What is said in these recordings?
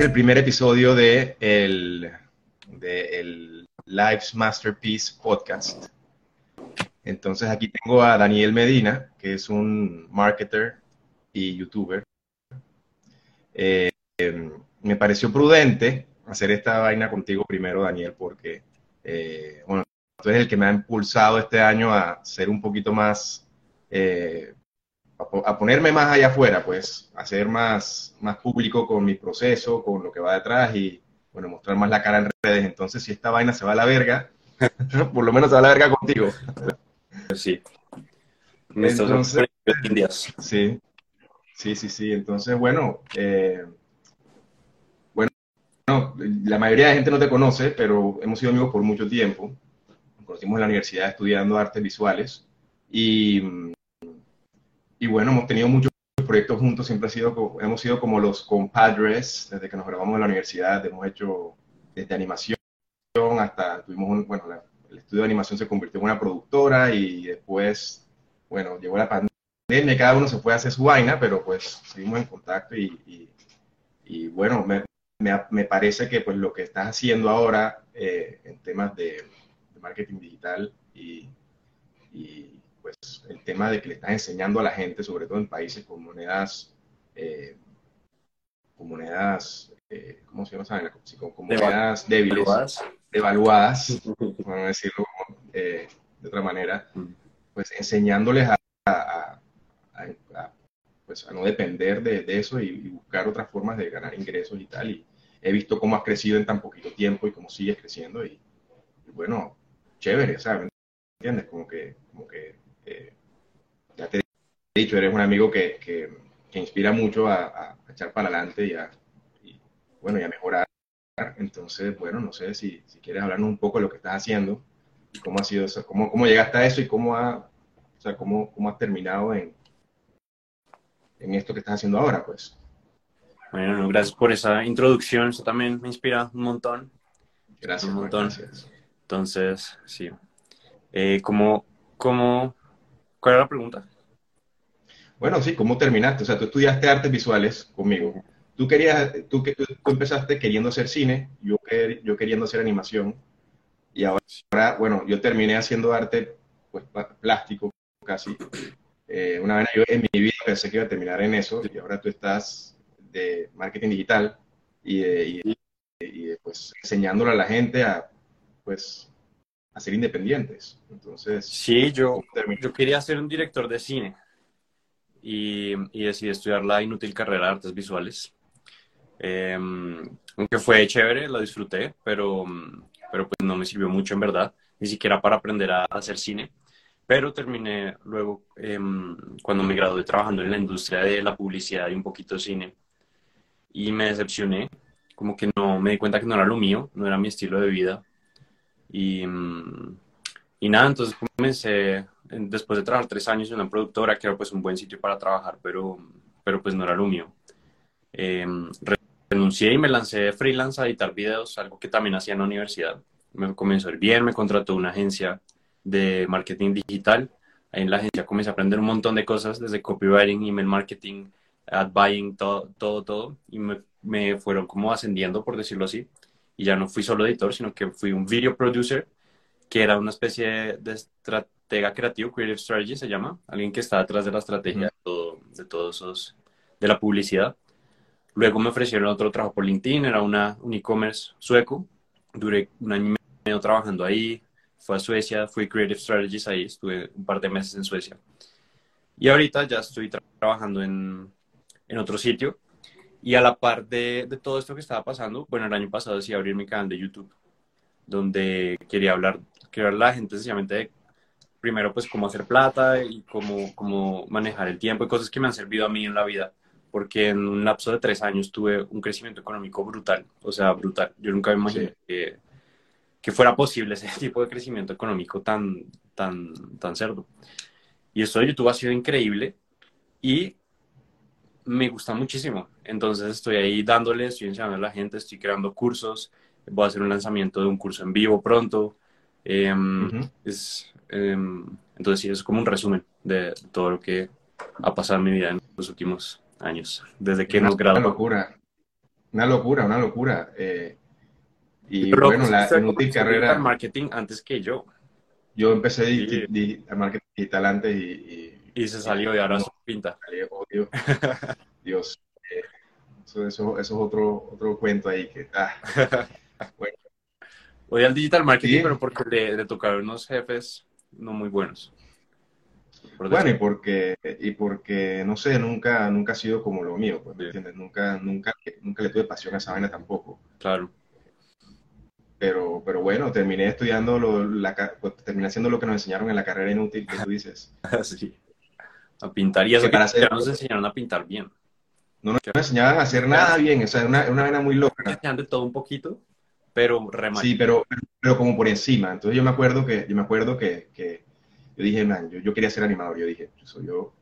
Es el primer episodio de el, de el Life's Masterpiece Podcast. Entonces aquí tengo a Daniel Medina, que es un marketer y youtuber. Eh, me pareció prudente hacer esta vaina contigo primero, Daniel, porque, eh, bueno, tú eres el que me ha impulsado este año a ser un poquito más, eh, a, ponerme más allá afuera, pues, a ser más, más público con mi proceso, con lo que va detrás y, bueno, mostrar más la cara en redes. Entonces, si esta vaina se va a la verga, por lo menos se va a la verga contigo. Sí. Entonces, sí, sí, sí, sí. Entonces, bueno, eh, bueno, la mayoría de gente no te conoce, pero hemos sido amigos por mucho tiempo. Nos conocimos en la universidad estudiando artes visuales y, y bueno, hemos tenido muchos proyectos juntos, siempre ha sido, hemos sido como los compadres desde que nos graduamos de la universidad, hemos hecho desde animación hasta, tuvimos un, bueno, la, el estudio de animación se convirtió en una productora y después, bueno, llegó la pandemia, cada uno se fue a hacer su vaina, pero pues seguimos en contacto y, y, bueno, me, me, parece que pues lo que estás haciendo ahora eh, en temas de, marketing digital y, y, pues el tema de que le estás enseñando a la gente, sobre todo en países con monedas, eh, con monedas, eh, ¿cómo se llama? Con, monedas débiles evaluadas, vamos a decirlo eh, de otra manera, mm. pues enseñándoles a, pues a no depender de, eso y, buscar otras formas de ganar ingresos y tal. Y he visto cómo has crecido en tan poquito tiempo y cómo sigues creciendo y, bueno, chévere, ¿sabes? ¿Entiendes? Como que, como que dicho, eres un amigo que, que, inspira mucho a, echar para adelante y a, y, bueno, y a mejorar entonces, bueno, no sé si, si quieres hablarnos un poco de lo que estás haciendo y cómo ha sido eso, cómo, cómo llegaste a eso y cómo, ha, o sea, cómo, cómo has terminado en, en esto que estás haciendo ahora, pues. Bueno, gracias por esa introducción, eso también me inspira un montón. Gracias, un montón. Gracias. Entonces, sí. Eh, ¿cómo, cómo, ¿Cuál era la pregunta? Bueno, sí, ¿cómo terminaste? O sea, tú estudiaste artes visuales conmigo tú querías, tú, tú, empezaste queriendo hacer cine, yo, yo queriendo hacer animación, y ahora, bueno, yo terminé haciendo arte, pues, plástico casi. Eh, una vez yo en mi vida pensé que iba a terminar en eso, y ahora tú estás de marketing digital y, y, pues enseñándole a la gente a, pues, a ser independientes. Entonces, sí, yo, yo quería ser un director de cine y, y decidí estudiar la inútil carrera de artes visuales. Em, aunque fue chévere, lo disfruté, pero, pero pues no me sirvió mucho en verdad, ni siquiera para aprender a, hacer cine. Pero terminé luego, em, cuando me gradué trabajando en la industria de la publicidad y un poquito de cine, y me decepcioné, como que no me di cuenta que no era lo mío, no era mi estilo de vida. Y, y nada, entonces comencé, después de trabajar tres años en una productora, que era pues un buen sitio para trabajar, pero, pero pues no era lo mío. Eh, renuncié y me lancé freelance a editar videos, algo que también hacía en la universidad. Me comenzó a ir bien, me contrató una agencia de marketing digital. Ahí en la agencia comencé a aprender un montón de cosas, desde copywriting, email marketing, ad buying, todo, todo, todo. Y me, me fueron como ascendiendo, por decirlo así. Y ya no fui solo editor, sino que fui un video producer, que era una especie de estratega creativo, creative strategy se llama, alguien que está detrás de la estrategia de, todo, de todos esos, de la publicidad. Luego me ofrecieron otro trabajo por LinkedIn, era una, un e-commerce sueco. Duré un año y medio trabajando ahí. Fui a Suecia, fui Creative Strategies ahí, estuve un par de meses en Suecia. Y ahorita ya estoy trabajando en, en, otro sitio. Y a la par de, de, todo esto que estaba pasando, bueno, el año pasado decidí abrir mi canal de YouTube, donde quería hablar, quería hablar a la gente sencillamente de, primero, pues cómo hacer plata y cómo, cómo manejar el tiempo y cosas que me han servido a mí en la vida porque en un lapso de tres años tuve un crecimiento económico brutal, o sea, brutal. Yo nunca me imaginé que, que, fuera posible ese tipo de crecimiento económico tan, tan, tan cerdo. Y esto de YouTube ha sido increíble y me gusta muchísimo. Entonces estoy ahí dándole, estoy enseñando a la gente, estoy creando cursos, voy a hacer un lanzamiento de un curso en vivo pronto. Em, es, em, entonces sí, es como un resumen de todo lo que ha pasado en mi vida en los últimos años, desde que nos graduamos. locura. Una locura, una locura. Eh, y bueno, la inútil carrera. marketing antes que yo. Yo empecé a marketing digital antes y. Y, se salió y ahora no, pinta. Dios. Eh, eso, eso, es otro, otro cuento ahí que. Ah, bueno. Voy al digital marketing, pero porque le, le tocaron unos jefes no muy buenos. bueno, y porque, y porque, no sé, nunca, nunca ha sido como lo mío, pues, ¿me entiendes? Nunca, nunca, nunca le tuve pasión a esa vaina tampoco. Claro. Pero, pero bueno, terminé estudiando, lo, la, pues, terminé haciendo lo que nos enseñaron en la carrera inútil que tú dices. sí. A pintar, y eso que, para nos enseñaron a pintar bien. No nos enseñaban a hacer nada bien, o sea, una, una vaina muy loca. Enseñan de todo un poquito, pero remate. Sí, pero, pero como por encima. Entonces yo me acuerdo que, yo me acuerdo que, que yo dije, man, yo, yo, quería ser animador. Yo dije, yo, yo,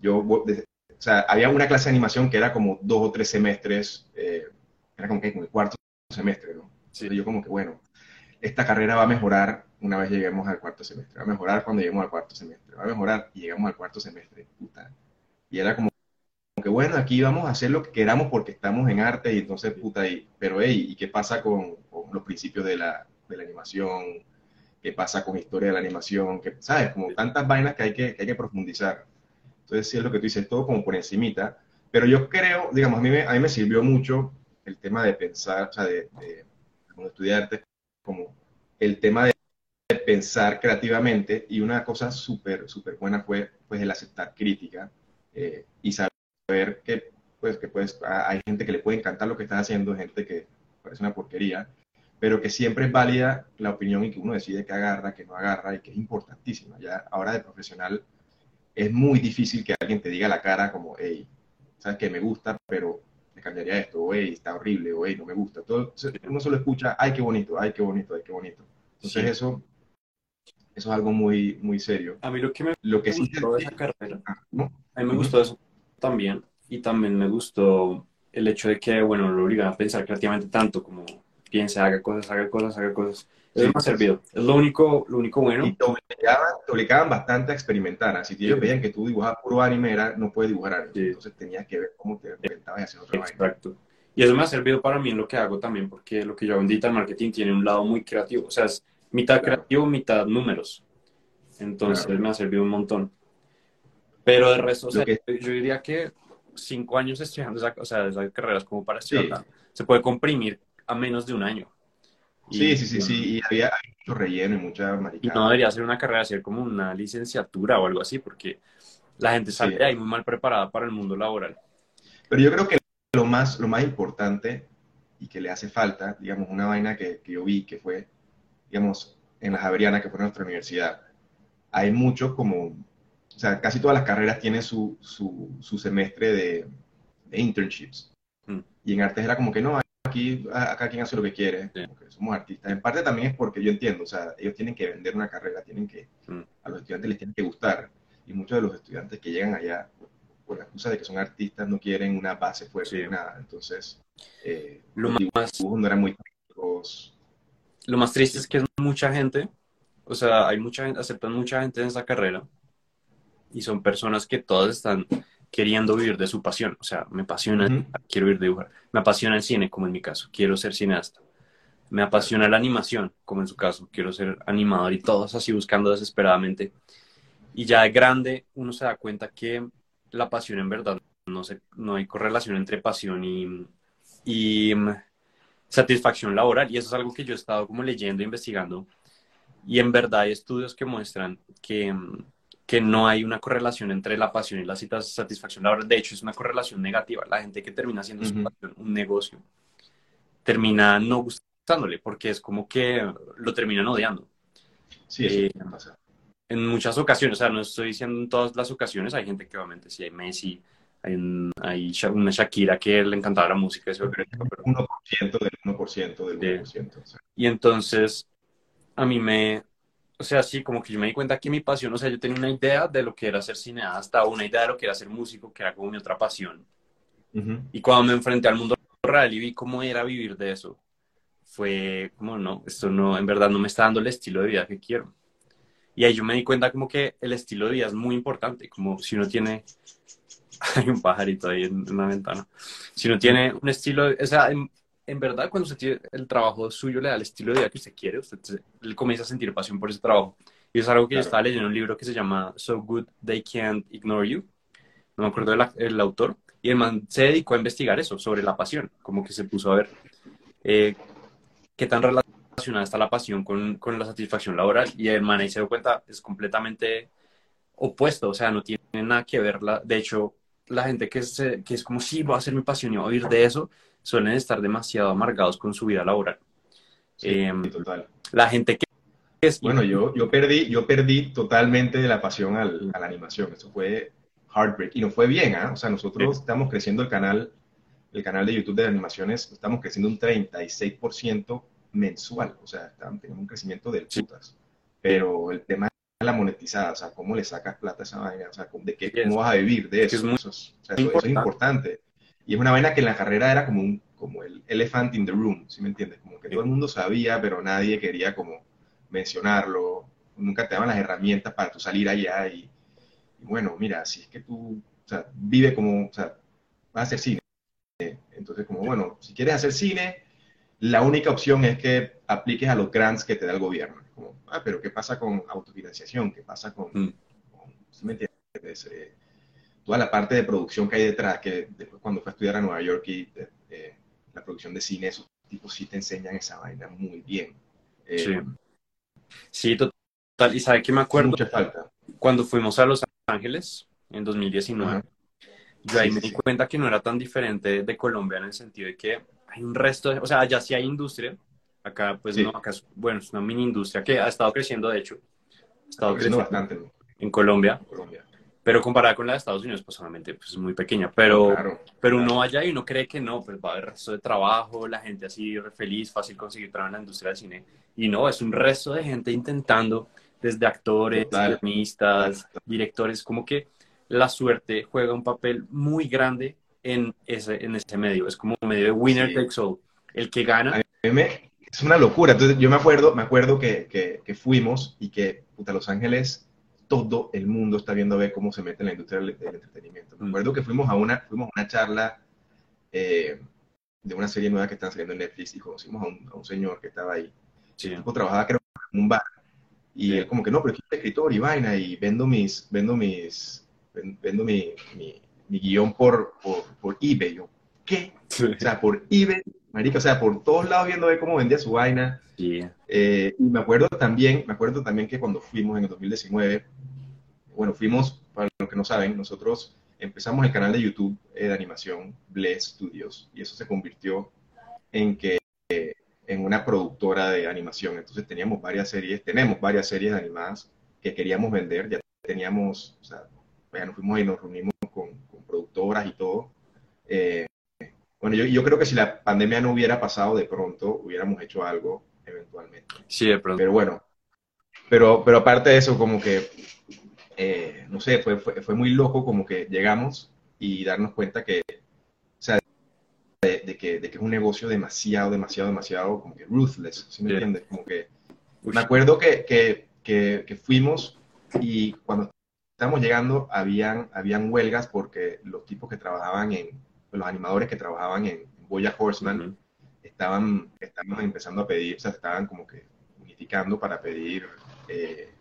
yo, o sea, había una clase de animación que era como dos o tres semestres, eh, era como que el cuarto semestre, ¿no? Sí. yo como que, bueno, esta carrera va a mejorar una vez lleguemos al cuarto semestre, va a mejorar cuando lleguemos al cuarto semestre, va a mejorar y llegamos al cuarto semestre, puta. Y era como que, bueno, aquí vamos a hacer lo que queramos porque estamos en arte y entonces, puta, y, pero, hey, ¿y qué pasa con, los principios de la, de la, animación? ¿Qué pasa con historia de la animación? que ¿Sabes? Como tantas vainas que hay que, que hay que profundizar. Entonces, sí es lo que tú dices, todo como por encimita. Pero yo creo, digamos, a mí me, a mí me sirvió mucho el tema de pensar, o sea, de, de como estudiarte, como el tema de pensar creativamente y una cosa súper, súper buena fue pues el aceptar crítica eh, y saber que pues que pues hay gente que le puede encantar lo que estás haciendo, gente que parece una porquería, pero que siempre es válida la opinión y que uno decide que agarra, que no agarra y que es importantísima. Ya ahora de profesional es muy difícil que alguien te diga la cara como, hey, sabes que me gusta, pero me cambiaría esto, o hey, está horrible, o hey, no me gusta. Todo, uno solo escucha, ay, qué bonito, ay, qué bonito, ay, qué bonito. Entonces eso, eso es algo muy, muy serio. A mí lo que me lo que gustó de esa carrera, ah, a mí me gustó eso también, y también me gustó el hecho de que, bueno, lo obligan a pensar creativamente tanto como piense, haga cosas, haga cosas, haga cosas. Eso me ha servido. Es lo único, lo único bueno. Y te obligaban, bastante a experimentar. Así que ellos veían que tú dibujabas puro anime, era, no puedes dibujar anime. Entonces tenías que ver cómo te inventabas y hacer otra Exacto. Y eso me ha servido para mí en lo que hago también, porque lo que yo hago en digital marketing tiene un lado muy creativo. O sea, es mitad creativo, mitad números. Entonces me ha servido un montón. Pero de resto, yo diría que cinco años estudiando esa, o sea, esas carreras como para estudiar, se puede comprimir a menos de un año. sí, sí, sí, sí, y había mucho relleno y mucha maricada. Y no debería ser una carrera, ser como una licenciatura o algo así, porque la gente sale de ahí muy mal preparada para el mundo laboral. Pero yo creo que lo más, lo más importante y que le hace falta, digamos, una vaina que, que yo vi que fue, digamos, en la Javeriana, que fue nuestra universidad, hay mucho como, o sea, casi todas las carreras tienen su, su, su semestre de, de internships. Mm. Y en artes era como que no, aquí acá quien hace lo que quiere, somos artistas. En parte también es porque yo entiendo, o sea, ellos tienen que vender una carrera, tienen que, mm. a los estudiantes les tiene que gustar. Y muchos de los estudiantes que llegan allá, por la excusa de que son artistas, no quieren una base fuerte, de nada. Entonces, eh, lo más, no eran muy Lo más triste es que es mucha gente o sea, hay mucha gente, aceptan mucha gente en esa carrera y son personas que todas están queriendo vivir de su pasión. O sea, me apasiona, quiero vivir de dibujar. Me apasiona el cine, como en mi caso, quiero ser cineasta. Me apasiona la animación, como en su caso, quiero ser animador y todos así buscando desesperadamente. Y ya de grande uno se da cuenta que la pasión en verdad no, se, no hay correlación entre pasión y, y mm, satisfacción laboral. Y eso es algo que yo he estado como leyendo, investigando y en verdad hay estudios que muestran que, que no hay una correlación entre la pasión y la satisfacción laboral. De hecho, es una correlación negativa. La gente que termina haciendo su pasión un negocio termina no gustándole porque es como que lo terminan odiando. Sí, eso eh, En muchas ocasiones, o sea, no estoy diciendo en todas las ocasiones, hay gente que obviamente sí, hay Messi, hay, hay una Shakira que le encantaba la música. Eso, pero, 1% del 1% del 1%. Y entonces a mí me, o sea, sí, como que yo me di cuenta que mi pasión, o sea, yo tenía una idea de lo que era ser cineasta, una idea de lo que era ser músico, que era como mi otra pasión. Y cuando me enfrenté al mundo real y vi cómo era vivir de eso, fue como, no, esto no, en verdad no me está dando el estilo de vida que quiero. Y ahí yo me di cuenta como que el estilo de vida es muy importante, como si uno tiene hay un pajarito ahí en, una ventana. Si no tiene un estilo, o sea, en, verdad cuando usted tiene el trabajo suyo le da el estilo de vida que usted quiere, usted comienza a sentir pasión por ese trabajo. Y es algo que yo estaba leyendo en un libro que se llama So Good They Can't Ignore You. No me acuerdo del autor. Y el man se dedicó a investigar eso, sobre la pasión. Como que se puso a ver eh, qué tan relacionada está la pasión con, con, la satisfacción laboral. Y el man ahí se dio cuenta, es completamente opuesto. O sea, no tiene nada que ver. La, de hecho, la gente que es, que es como, sí, voy a hacer mi pasión y voy a vivir de eso, suelen estar demasiado amargados con su vida laboral. Total. La gente que bueno, yo, yo, perdí, yo perdí totalmente la pasión al, a la animación. Eso fue heartbreak. Y no fue bien, ¿ah? O sea, nosotros estamos creciendo el canal, el canal de YouTube de animaciones, estamos creciendo un 36% mensual. O sea, tenemos un crecimiento de putas. Pero el tema es la monetizada, o sea, cómo le sacas plata a esa vaina, o sea, de qué, cómo vas a vivir de eso. eso, es, o sea, eso, es importante. Y es una vaina que en la carrera era como un como el elephant in the room, ¿sí me entiendes? Como que todo el mundo sabía, pero nadie quería como mencionarlo, nunca te daban las herramientas para tú salir allá y, bueno, mira, si es que tú, o sea, vive como, o sea, vas a hacer cine. Entonces, como, bueno, si quieres hacer cine, la única opción es que apliques a los grants que te da el gobierno. Como, ah, pero ¿qué pasa con autofinanciación? ¿Qué pasa con, mm. me entiendes? Eh, toda la parte de producción que hay detrás, que después cuando fui a estudiar a Nueva York y eh, eh, la producción de cine, esos tipos sí te enseñan esa vaina muy bien. sí. Sí, total. Y sabe que me acuerdo. Mucha falta. Cuando fuimos a Los Ángeles en 2019, yo ahí me di cuenta que no era tan diferente de Colombia en el sentido de que hay un resto de. O sea, allá sí hay industria. Acá, pues no, acá es, bueno, es una mini industria que ha estado creciendo, de hecho. Ha estado creciendo bastante. En Colombia. Colombia. Pero comparada con la de Estados Unidos, pues solamente pues, es muy pequeña. Pero, pero uno vaya y uno cree que no, pues va a haber resto de trabajo, la gente así feliz, fácil conseguir trabajo en la industria del cine. Y no, es un resto de gente intentando, desde actores, guionistas, directores, como que la suerte juega un papel muy grande en ese, en ese medio. Es como un medio de winner takes all. El que gana. es una locura. Entonces, yo me acuerdo, me acuerdo que, que, que fuimos y que, puta, Los Ángeles todo el mundo está viendo a ver cómo se mete en la industria del, entretenimiento. Me acuerdo que fuimos a una, fuimos a una charla eh, de una serie nueva que están saliendo en Netflix y conocimos a un, a un señor que estaba ahí. Sí. El tipo trabajaba creo en un bar. Y él como que, no, pero aquí escritor y vaina y vendo mis, vendo mis, vendo mi, mi, mi guion por, por, por, eBay. Yo, ¿qué? O sea, por eBay, marica, o sea, por todos lados viendo a ver cómo vendía su vaina. Eh, y me acuerdo también, me acuerdo también que cuando fuimos en el 2019, bueno, fuimos, para los que no saben, nosotros empezamos el canal de YouTube eh, de animación Bless Studios y eso se convirtió en que en una productora de animación. Entonces teníamos varias series, tenemos varias series animadas que queríamos vender, ya teníamos, o sea, ya nos fuimos y nos reunimos con, productoras y todo. Eh, bueno, yo, yo creo que si la pandemia no hubiera pasado de pronto, hubiéramos hecho algo eventualmente. Sí, de pronto. Pero bueno, pero, pero aparte de eso, como que eh, no sé, fue, fue, muy loco como que llegamos y darnos cuenta que, o sea, de, que, de que es un negocio demasiado, demasiado, demasiado, como que ruthless, ¿sí me entiendes? Como que, me acuerdo que, que, que, fuimos y cuando estábamos llegando habían, habían huelgas porque los tipos que trabajaban en, los animadores que trabajaban en Boya Horseman estaban, estaban empezando a pedir, o sea, estaban como que unificando para pedir eh,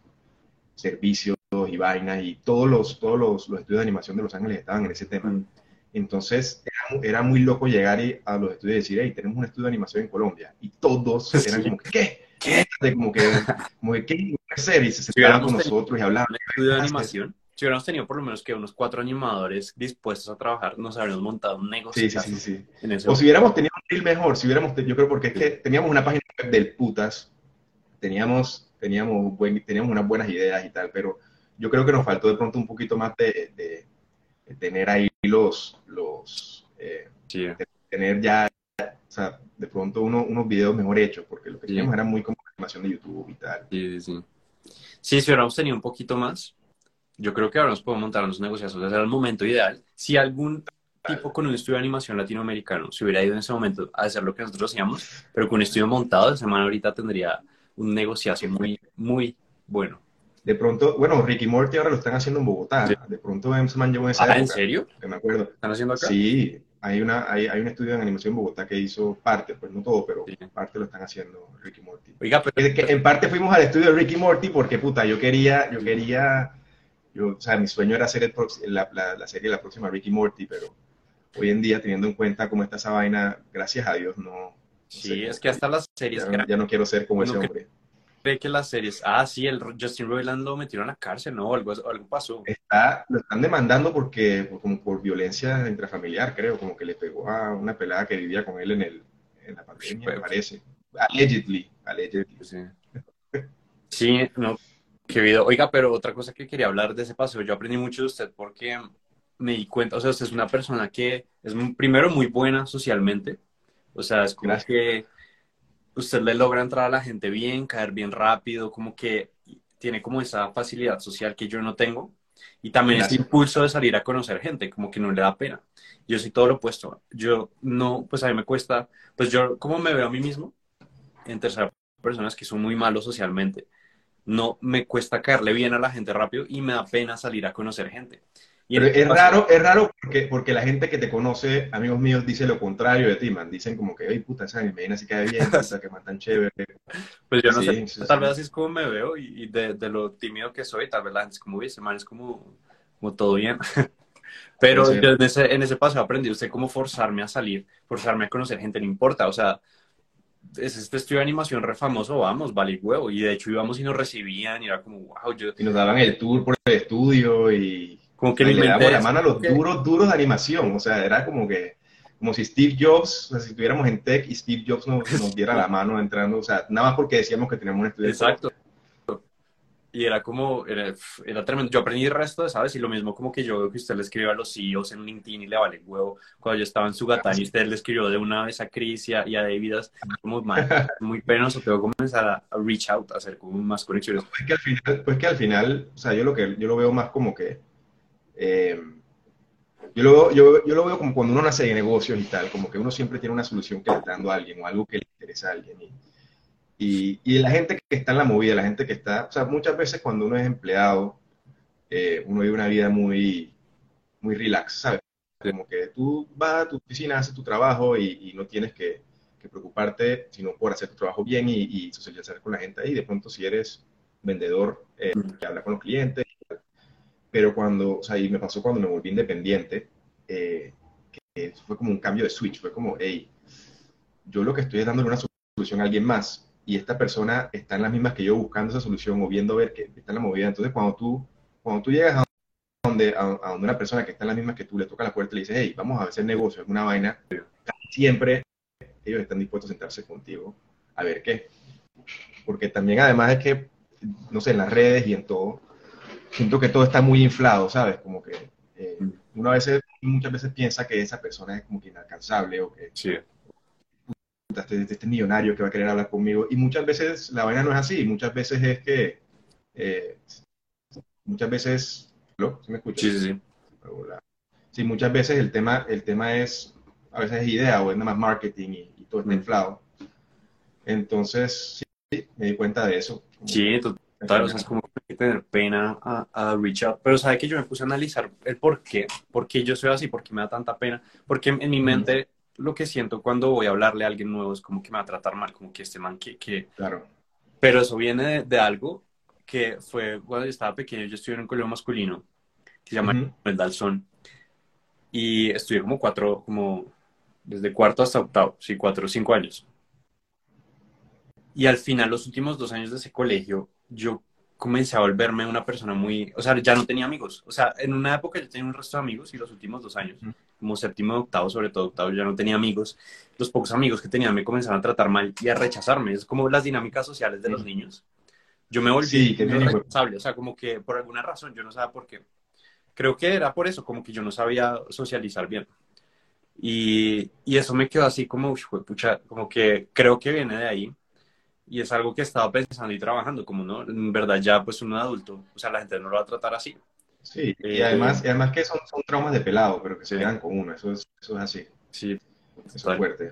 servicios vainas y todos los, todos los, estudios de animación de Los Ángeles estaban en ese tema. Mm. Entonces era, muy loco llegar a los estudios y decir, hey, tenemos un estudio de animación en Colombia. Y todos eran como, ¿qué? ¿Qué? Como que, como que, ¿qué hacer? Y se sentaban con nosotros y hablaban. ¿Un estudio de animación? Si hubiéramos tenido por lo menos que unos cuatro animadores dispuestos a trabajar, nos habríamos montado un negocio. Sí, sí, sí. sí. O si hubiéramos tenido un deal mejor, si hubiéramos, yo creo porque es que teníamos una página web del putas, teníamos, teníamos, buen, teníamos unas buenas ideas y tal, pero yo creo que nos faltó de pronto un poquito más de, tener ahí los, los eh, tener ya, o sea, de pronto unos videos mejor hechos, porque lo que teníamos era muy como animación de YouTube y tal. Sí, sí, sí. si hubiéramos tenido un poquito más, yo creo que ahora nos podemos montar unos negociaciones, o sea, era el momento ideal. Si algún tipo con un estudio de animación latinoamericano se hubiera ido en ese momento a hacer lo que nosotros hacíamos, pero con un estudio montado, de semana ahorita tendría un negociación muy, muy bueno. De pronto, bueno, Ricky Morty ahora lo están haciendo en Bogotá. De pronto se man llevó en esa ah, ¿en serio? Que me acuerdo. ¿Están haciendo acá? Sí, hay, una, hay, hay un estudio en animación en Bogotá que hizo parte, pues no todo, pero parte lo están haciendo Ricky Morty. Oiga, pero... Que, en parte fuimos al estudio de Ricky Morty porque, puta, yo quería, yo quería, yo, o sea, mi sueño era hacer la, la, la, serie la próxima Ricky Morty, pero hoy en día, teniendo en cuenta cómo está esa vaina, gracias a Dios, no... sí, es que hasta las series... Ya, no quiero ser como ese hombre cree que las series, ah, sí, el Justin Roiland lo metieron a la cárcel, ¿no? Algo, algo pasó. Está, lo están demandando porque, como por violencia intrafamiliar, creo, como que le pegó a una pelada que vivía con él en, el, en la pandemia, me parece. Allegedly, allegedly. Sí. sí, no, qué video. Oiga, pero otra cosa que quería hablar de ese paseo, yo aprendí mucho de usted porque me di cuenta, o sea, usted es una persona que es primero muy buena socialmente, o sea, es como que usted le logra entrar a la gente bien, caer bien rápido, como que tiene como esa facilidad social que yo no tengo. Y también ese impulso de salir a conocer gente, como que no le da pena. Yo soy todo lo opuesto. Yo no, pues a mí me cuesta, pues yo como me veo a mí mismo, en tercera personas que son muy malos socialmente, no me cuesta caerle bien a la gente rápido y me da pena salir a conocer gente. Pero es raro, es raro porque, porque la gente que te conoce, amigos míos, dice lo contrario de ti, man. Dicen como que, ay, puta, esa anime así cae bien, puta, que man tan chévere. Pues yo no sé, tal vez así es como me veo y, de, de, lo tímido que soy, tal vez la gente es como, ese man es como, como todo bien. Pero yo en ese, en ese paso aprendí usted cómo forzarme a salir, forzarme a conocer gente, no importa, o sea, es este estudio de animación re famoso, vamos, vale huevo. Y de hecho íbamos y nos recibían y era como, wow, yo... Y nos daban el tour por el estudio y como que le damos la mano a los duros, duros de animación. O sea, era como que, como si Steve Jobs, o sea, si estuviéramos en tech y Steve Jobs nos, nos diera la mano entrando, o sea, nada más porque decíamos que teníamos un estudio. Exacto. Y era como, era, era, tremendo. Yo aprendí el resto, ¿sabes? Y lo mismo como que yo veo que usted le escribió a los CEOs en LinkedIn y le vale huevo. Cuando yo estaba en su gata y usted le escribió de una vez a Chris y a, David, como muy penoso. Tengo que comenzar a, reach out, a hacer como más conexiones. Pues que al final, pues que al final, o sea, yo lo que yo lo veo más como que eh, yo, lo, yo, yo, lo veo como cuando uno nace de negocios y tal, como que uno siempre tiene una solución que le está dando a alguien o algo que le interesa a alguien. Y, y, la gente que está en la movida, la gente que está, o sea, muchas veces cuando uno es empleado, eh, uno vive una vida muy, muy relax, ¿sabes? Como que tú vas a tu oficina, haces tu trabajo y, no tienes que, preocuparte, sino por hacer tu trabajo bien y, y, socializar con la gente ahí. De pronto, si eres vendedor, eh, que habla con los clientes, pero cuando, o sea, y me pasó cuando me volví independiente, eh, que fue como un cambio de switch, fue como, hey, yo lo que estoy es dándole una solución a alguien más y esta persona está en las mismas que yo buscando esa solución o viendo ver que está en la movida. Entonces, cuando tú, cuando tú llegas a donde, a, donde una persona que está en las mismas que tú le toca la puerta y le dices, hey, vamos a hacer negocio, alguna vaina, siempre ellos están dispuestos a sentarse contigo a ver qué. Porque también, además, es que, no sé, en las redes y en todo, siento que todo está muy inflado, ¿sabes? Como que eh, uno a veces, muchas veces piensa que esa persona es como que inalcanzable o que sí. este, este, millonario que va a querer hablar conmigo. Y muchas veces la vaina no es así, muchas veces es que, eh, muchas veces, ¿lo? ¿Sí me escuchas? Sí, sí, sí. Sí, muchas veces el tema, el tema es, a veces es idea o es nada más marketing y, todo está mm. inflado. Entonces, sí, me di cuenta de eso. Sí, total, o sea, es como tener pena a, a out. Pero sabe que yo me puse a analizar el por qué, por qué yo soy así, por qué me da tanta pena. Porque en, mi mente lo que siento cuando voy a hablarle a alguien nuevo es como que me va a tratar mal, como que este man que... que... Claro. Pero eso viene de, algo que fue cuando yo estaba pequeño, yo estudié en un colegio masculino que se llama El Dalzón. Y estudié como cuatro, como desde cuarto hasta octavo, sí, cuatro o cinco años. Y al final, los últimos dos años de ese colegio, yo comencé a volverme una persona muy, o sea, ya no tenía amigos. O sea, en una época yo tenía un resto de amigos y los últimos dos años, como séptimo y octavo, sobre todo octavo, ya no tenía amigos. Los pocos amigos que tenía me comenzaron a tratar mal y a rechazarme. Es como las dinámicas sociales de los niños. Yo me volví sí, responsable, o sea, como que por alguna razón, yo no sabía por qué. Creo que era por eso, como que yo no sabía socializar bien. Y, y eso me quedó así como, pucha, como que creo que viene de ahí y es algo que he estado pensando y trabajando, como no, en verdad ya pues un adulto, o sea, la gente no lo va a tratar así. Sí, y eh, además, y además que son, son traumas de pelado, pero que se quedan con uno, eso es, eso es así. Sí. Eso es fuerte.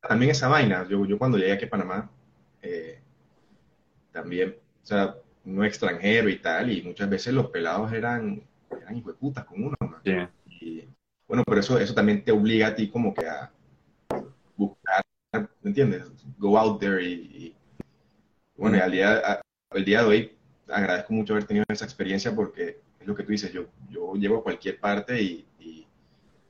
También esa vaina, yo, yo cuando llegué aquí a Panamá, eh, también, o sea, uno extranjero y tal, y muchas veces los pelados eran, eran hijos de putas con uno. Y, bueno, pero eso, eso también te obliga a ti como que a buscar, ¿me entiendes? Go out there y, bueno, y al día, el día de hoy agradezco mucho haber tenido esa experiencia porque es lo que tú dices, yo, yo llego a cualquier parte y, y,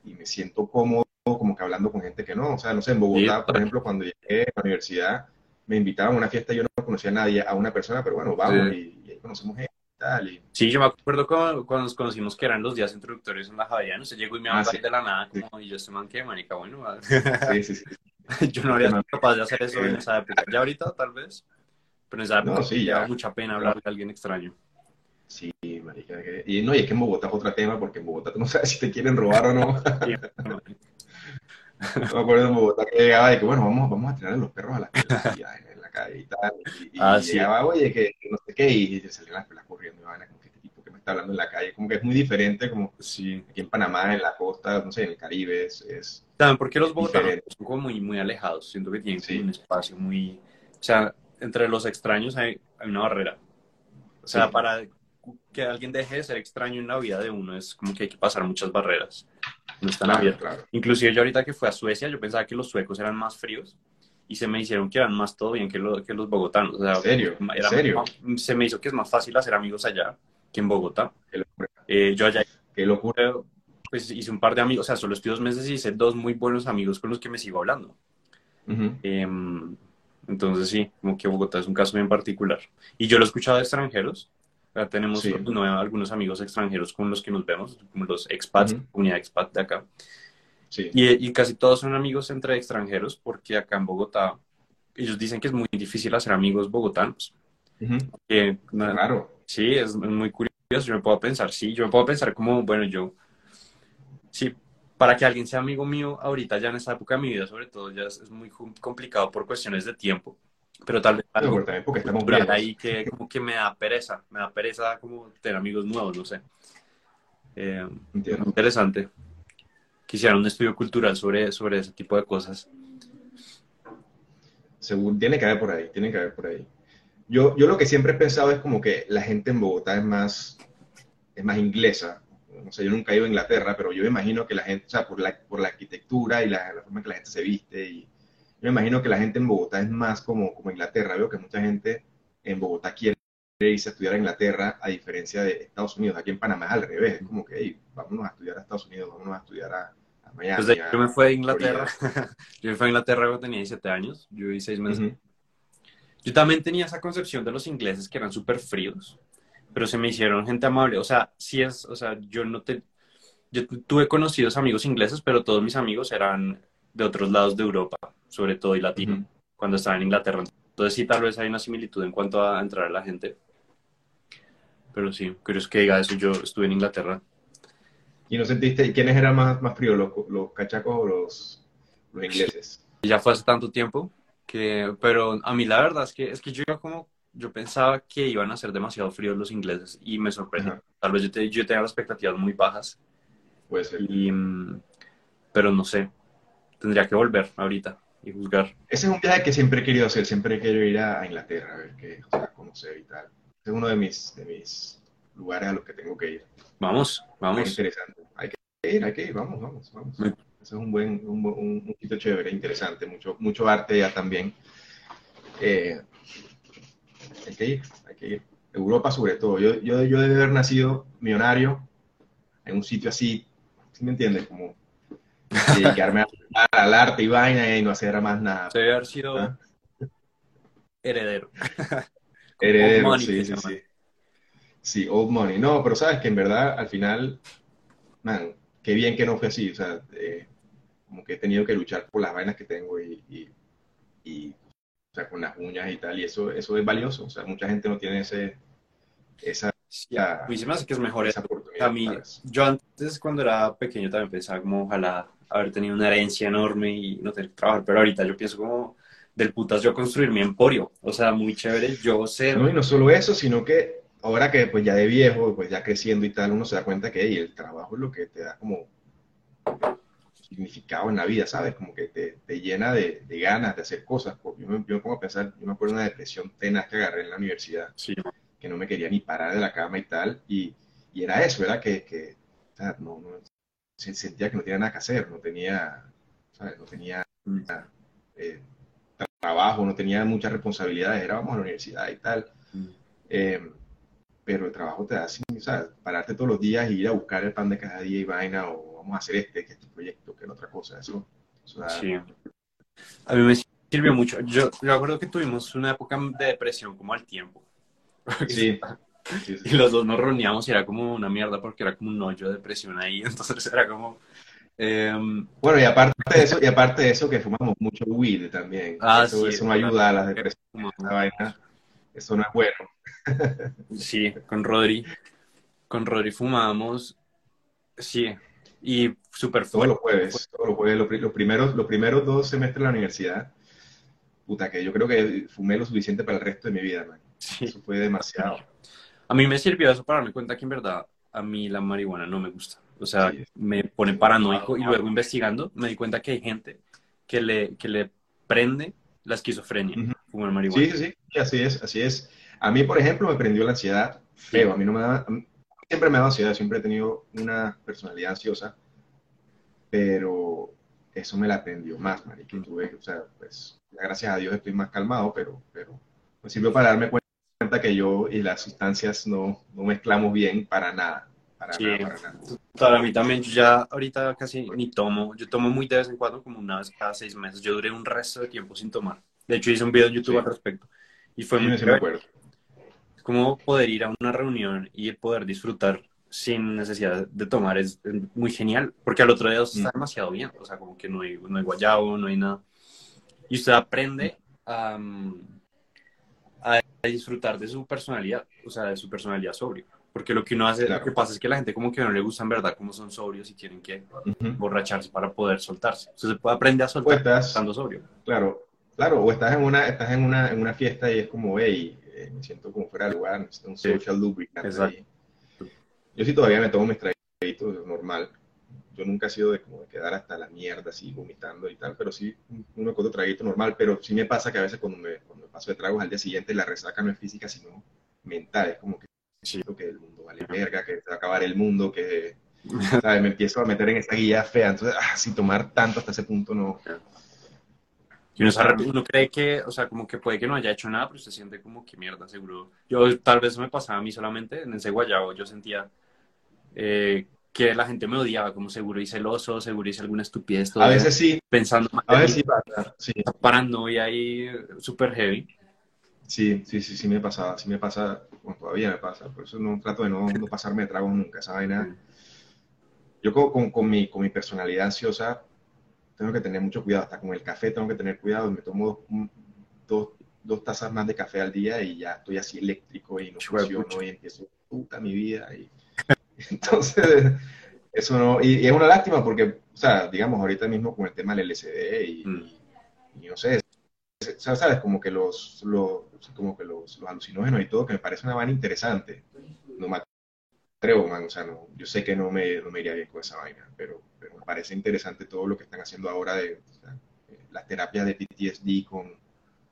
me siento cómodo como que hablando con gente que no, o sea, no sé, en Bogotá, por ejemplo, cuando llegué a la universidad, me invitaban a una fiesta, yo no conocía a nadie, a una persona, pero bueno, vamos y, ahí conocemos gente y tal. Sí, yo me acuerdo cuando, cuando, nos conocimos que eran los días introductorios en la Javeriana, se llegó y me ah, de la nada, como, y yo este man, ¿qué, manica? Bueno, sí, sí, sí. yo no había sido capaz de hacer eso en esa época, ya ahorita tal vez, pero en esa época no, sí, ya. mucha pena hablar de alguien extraño. Sí, marica. Y no, y es que en Bogotá es otro tema, porque en Bogotá tú no sabes si te quieren robar o no. me acuerdo en Bogotá que llegaba y que, bueno, vamos, vamos a tirar los perros a la calle, en la calle y tal. Y, ah, llegaba, oye, que, no sé qué, y, se salían las pelas corriendo, y van como que este tipo que me está hablando en la calle, como que es muy diferente, como sí. aquí en Panamá, en la costa, no sé, en el Caribe, es... es ¿Saben por qué los bogotanos son como muy, muy alejados? Siento que tienen un espacio muy... O sea, entre los extraños hay, hay una barrera. O sea, para que alguien deje de ser extraño en la vida de uno es como que hay que pasar muchas barreras. No están abiertas. Inclusive yo ahorita que fui a Suecia, yo pensaba que los suecos eran más fríos y se me hicieron que eran más todo bien que, que los bogotanos. ¿En serio? ¿En serio? se me hizo que es más fácil hacer amigos allá que en Bogotá. Eh, yo allá... Qué locura. Pues hice un par de amigos, o sea, solo estoy dos meses y hice dos muy buenos amigos con los que me sigo hablando. Em, entonces sí, como que Bogotá es un caso bien particular. Y yo lo he escuchado de extranjeros tenemos algunos amigos extranjeros con los que nos vemos, como los expats, comunidad expat de acá. Y, casi todos son amigos entre extranjeros porque acá en Bogotá ellos dicen que es muy difícil hacer amigos bogotanos. claro. Sí, es muy curioso. Yo me puedo pensar, sí, yo me puedo pensar como, bueno, yo, sí, para que alguien sea amigo mío ahorita, ya en esta época de mi vida, sobre todo, ya es muy complicado por cuestiones de tiempo pero tal vez algo porque estamos ahí que como que me da pereza, me da pereza como tener amigos nuevos, no sé. Eh, interesante. Quisiera un estudio cultural sobre, sobre ese tipo de cosas. Según, tiene que haber por ahí, tiene que haber por ahí. Yo, yo lo que siempre he pensado es como que la gente en Bogotá es más, es más inglesa. No sé, yo nunca he ido a Inglaterra, pero yo me imagino que la gente, o sea, por la, por la arquitectura y la, la forma en que la gente se viste y, me imagino que la gente en Bogotá es más como, como Inglaterra. Veo que mucha gente en Bogotá quiere irse a estudiar a Inglaterra, a diferencia de Estados Unidos. Aquí en Panamá es al revés. Es como que, hey, vámonos a estudiar a Estados Unidos, vámonos a estudiar a, Miami. Pues yo me fui a Inglaterra. yo me fui a Inglaterra cuando tenía 17 años. Yo viví 6 meses. Yo también tenía esa concepción de los ingleses que eran súper fríos, pero se me hicieron gente amable. O sea, sí es, o sea, yo no te... Yo tuve conocidos amigos ingleses, pero todos mis amigos eran de otros lados de Europa, sobre todo y latino, cuando estaba en Inglaterra. Entonces sí, tal vez hay una similitud en cuanto a entrar a la gente. Pero sí, curioso que diga eso, yo estuve en Inglaterra. ¿Y no sentiste, quiénes eran más, más fríos, los, los cachacos o los, los ingleses? Ya fue hace tanto tiempo que, pero a mí la verdad es que, es que yo como, yo pensaba que iban a ser demasiado fríos los ingleses y me sorprende. Tal vez yo, te, yo tenía las expectativas muy bajas. Puede ser. Y, mm, pero no sé, tendría que volver ahorita y juzgar. Ese es un viaje que siempre he querido hacer, siempre he querido ir a, Inglaterra, a ver qué, o sea, conocer y tal. es uno de mis, de mis lugares a los que tengo que ir. Vamos, vamos. Es interesante. Hay que ir, hay que ir, vamos, vamos, vamos. Ese es un buen, un, un, sitio chévere, interesante, mucho, mucho arte ya también. Eh, hay que ir, hay que ir. Europa sobre todo. Yo, yo, yo debe haber nacido millonario en un sitio así, ¿sí me entiendes? Como dedicarme al arte y vaina y no hacer más nada. Debe haber sido ¿Ah? heredero. heredero, sí, sí, sí. Sí, old money. No, pero sabes que en verdad al final, man, qué bien que no fue así. O sea, eh, como que he tenido que luchar por las vainas que tengo y, y, o sea, con las uñas y tal. Y eso, eso es valioso. O sea, mucha gente no tiene ese, esa Sí, me hace que es mejor esa oportunidad. A mí, yo antes cuando era pequeño también pensaba como ojalá haber tenido una herencia enorme y no tener que trabajar, pero ahorita yo pienso como del putas yo construir mi emporio, o sea, muy chévere yo ser... No, y no solo eso, sino que ahora que pues ya de viejo, pues ya creciendo y tal, uno se da cuenta que el trabajo es lo que te da como significado en la vida, ¿sabes? Como que te, te llena de, ganas de hacer cosas. Yo me, yo me pongo a pensar, yo me acuerdo de una depresión tenaz que agarré en la universidad. Sí. que no me quería ni parar de la cama y tal, y, y era eso, era que, que o sea, no, no, sentía que no tenía nada que hacer, no tenía, ¿sabes? no tenía eh, trabajo, no tenía muchas responsabilidades, era vamos a la universidad y tal. Mm. Eh, pero el trabajo te da así, o sea, pararte todos los días y ir a buscar el pan de cada día y vaina, o vamos a hacer este, que este proyecto, que es otra cosa, eso. Sí. A mí me sirvió mucho. Yo me acuerdo que tuvimos una época de depresión como al tiempo. Sí. Y los dos nos reuníamos y era como una mierda porque era como un hoyo de depresión ahí, entonces era como... Em, bueno, y aparte de eso, y aparte de eso que fumamos mucho weed también. Ah, eso, eso no ayuda a la depresión. vaina. Eso no es bueno. Sí, con Rodri. Con Rodri fumábamos. Sí. Y súper fuerte. Todos los jueves. Todos los jueves. Los, primeros, los primeros dos semestres de la universidad. Puta, que yo creo que fumé lo suficiente para el resto de mi vida, man. Sí. Eso fue demasiado. A mí me sirvió eso para darme cuenta que en verdad a mí la marihuana no me gusta. O sea, me pone paranoico y luego investigando me di cuenta que hay gente que le, que le prende la esquizofrenia fumar marihuana. Sí, sí, sí, así es, así es. A mí, por ejemplo, me prendió la ansiedad feo. A mí no me da, siempre me da ansiedad, siempre he tenido una personalidad ansiosa, pero eso me la prendió más, marica. Tuve, o sea, pues, gracias a Dios estoy más calmado, pero, pero me sirvió para darme cuenta que yo y las sustancias no, no mezclamos bien para nada. Para sí, nada, para nada. a mí también, yo ya ahorita casi ni tomo, yo tomo muy de vez en cuando, como una vez cada seis meses, yo duré un resto de tiempo sin tomar. De hecho, hice un video en YouTube al respecto. Y fue muy me acuerdo como poder ir a una reunión y poder disfrutar sin necesidad de tomar es, muy genial, porque al otro día está mm. demasiado bien, o sea, como que no hay, no hay guayabo, no hay nada. Y usted aprende a, a, disfrutar de su personalidad, o sea, de su personalidad sobrio. Porque lo que uno hace, lo que pasa es que a la gente como que no le gusta en verdad como son sobrios y tienen que borracharse para poder soltarse. Entonces se puede aprender a soltar estando sobrio. Claro, claro, o estás en una, estás en una, en una fiesta y es como, hey, eh, me siento como fuera de lugar, necesito un social lubricant. Yo sí todavía me tomo mis traguitos normal. Yo nunca he sido de como de quedar hasta la mierda así vomitando y tal, pero sí uno con otro traguito normal, pero sí me pasa que a veces cuando me, cuando paso de tragos al día siguiente la resaca no es física sino mental, es como que siento que el mundo vale verga, que se va a acabar el mundo, que me empiezo a meter en esa guía fea, entonces, ah, sin tomar tanto hasta ese punto no, y uno, cree que, o sea, como que puede que no haya hecho nada, pero se siente como que mierda, seguro. Yo tal vez me pasaba a mí solamente en ese guayabo, yo sentía eh, que la gente me odiaba, como seguro hice celoso, seguro hice alguna estupidez. a veces sí. Pensando A veces sí sí. y ahí súper heavy. Sí, sí, sí, sí me pasaba, sí me pasa, bueno, todavía me pasa, por eso no trato de no, no pasarme de tragos nunca, esa vaina. Yo con, con, mi, con mi personalidad ansiosa, tengo que tener mucho cuidado. Hasta con el café tengo que tener cuidado. Me tomo dos, dos, tazas más de café al día y ya estoy así eléctrico y no funciono y empiezo puta mi vida. Y... Entonces, eso no. Y, es una lástima porque, o sea, digamos, ahorita mismo con el tema del LSD y, mm. y, no sé, ¿sabes? Como que los, los como que los, los, alucinógenos y todo, que me parece una vaina interesante. No me atrevo, man, o sea, no, yo sé que no me, no me iría bien con esa vaina, pero parece interesante todo lo que están haciendo ahora de las terapias de PTSD con,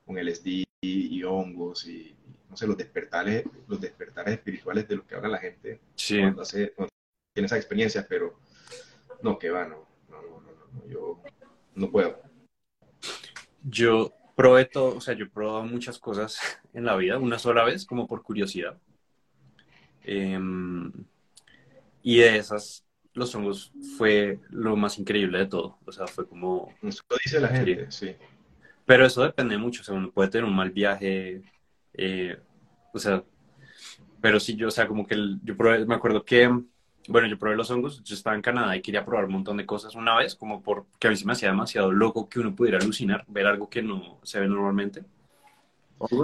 con LSD y, hongos y, no sé, los despertares, los despertares espirituales de los que habla la gente sí. cuando, hace, tiene esas experiencias, pero no, que va, no, no, no, no, yo no puedo. Yo probé todo, o sea, yo he probado muchas cosas en la vida, una sola vez, como por curiosidad. Em, y de esas los hongos fue lo más increíble de todo. O sea, fue como... Eso lo dice la gente, sí. Pero eso depende mucho. O sea, uno puede tener un mal viaje. Eh, o sea, pero sí, yo, o sea, como que yo probé, me acuerdo que, bueno, yo probé los hongos. Yo estaba en Canadá y quería probar un montón de cosas una vez, como porque a mí se me hacía demasiado loco que uno pudiera alucinar, ver algo que no se ve normalmente.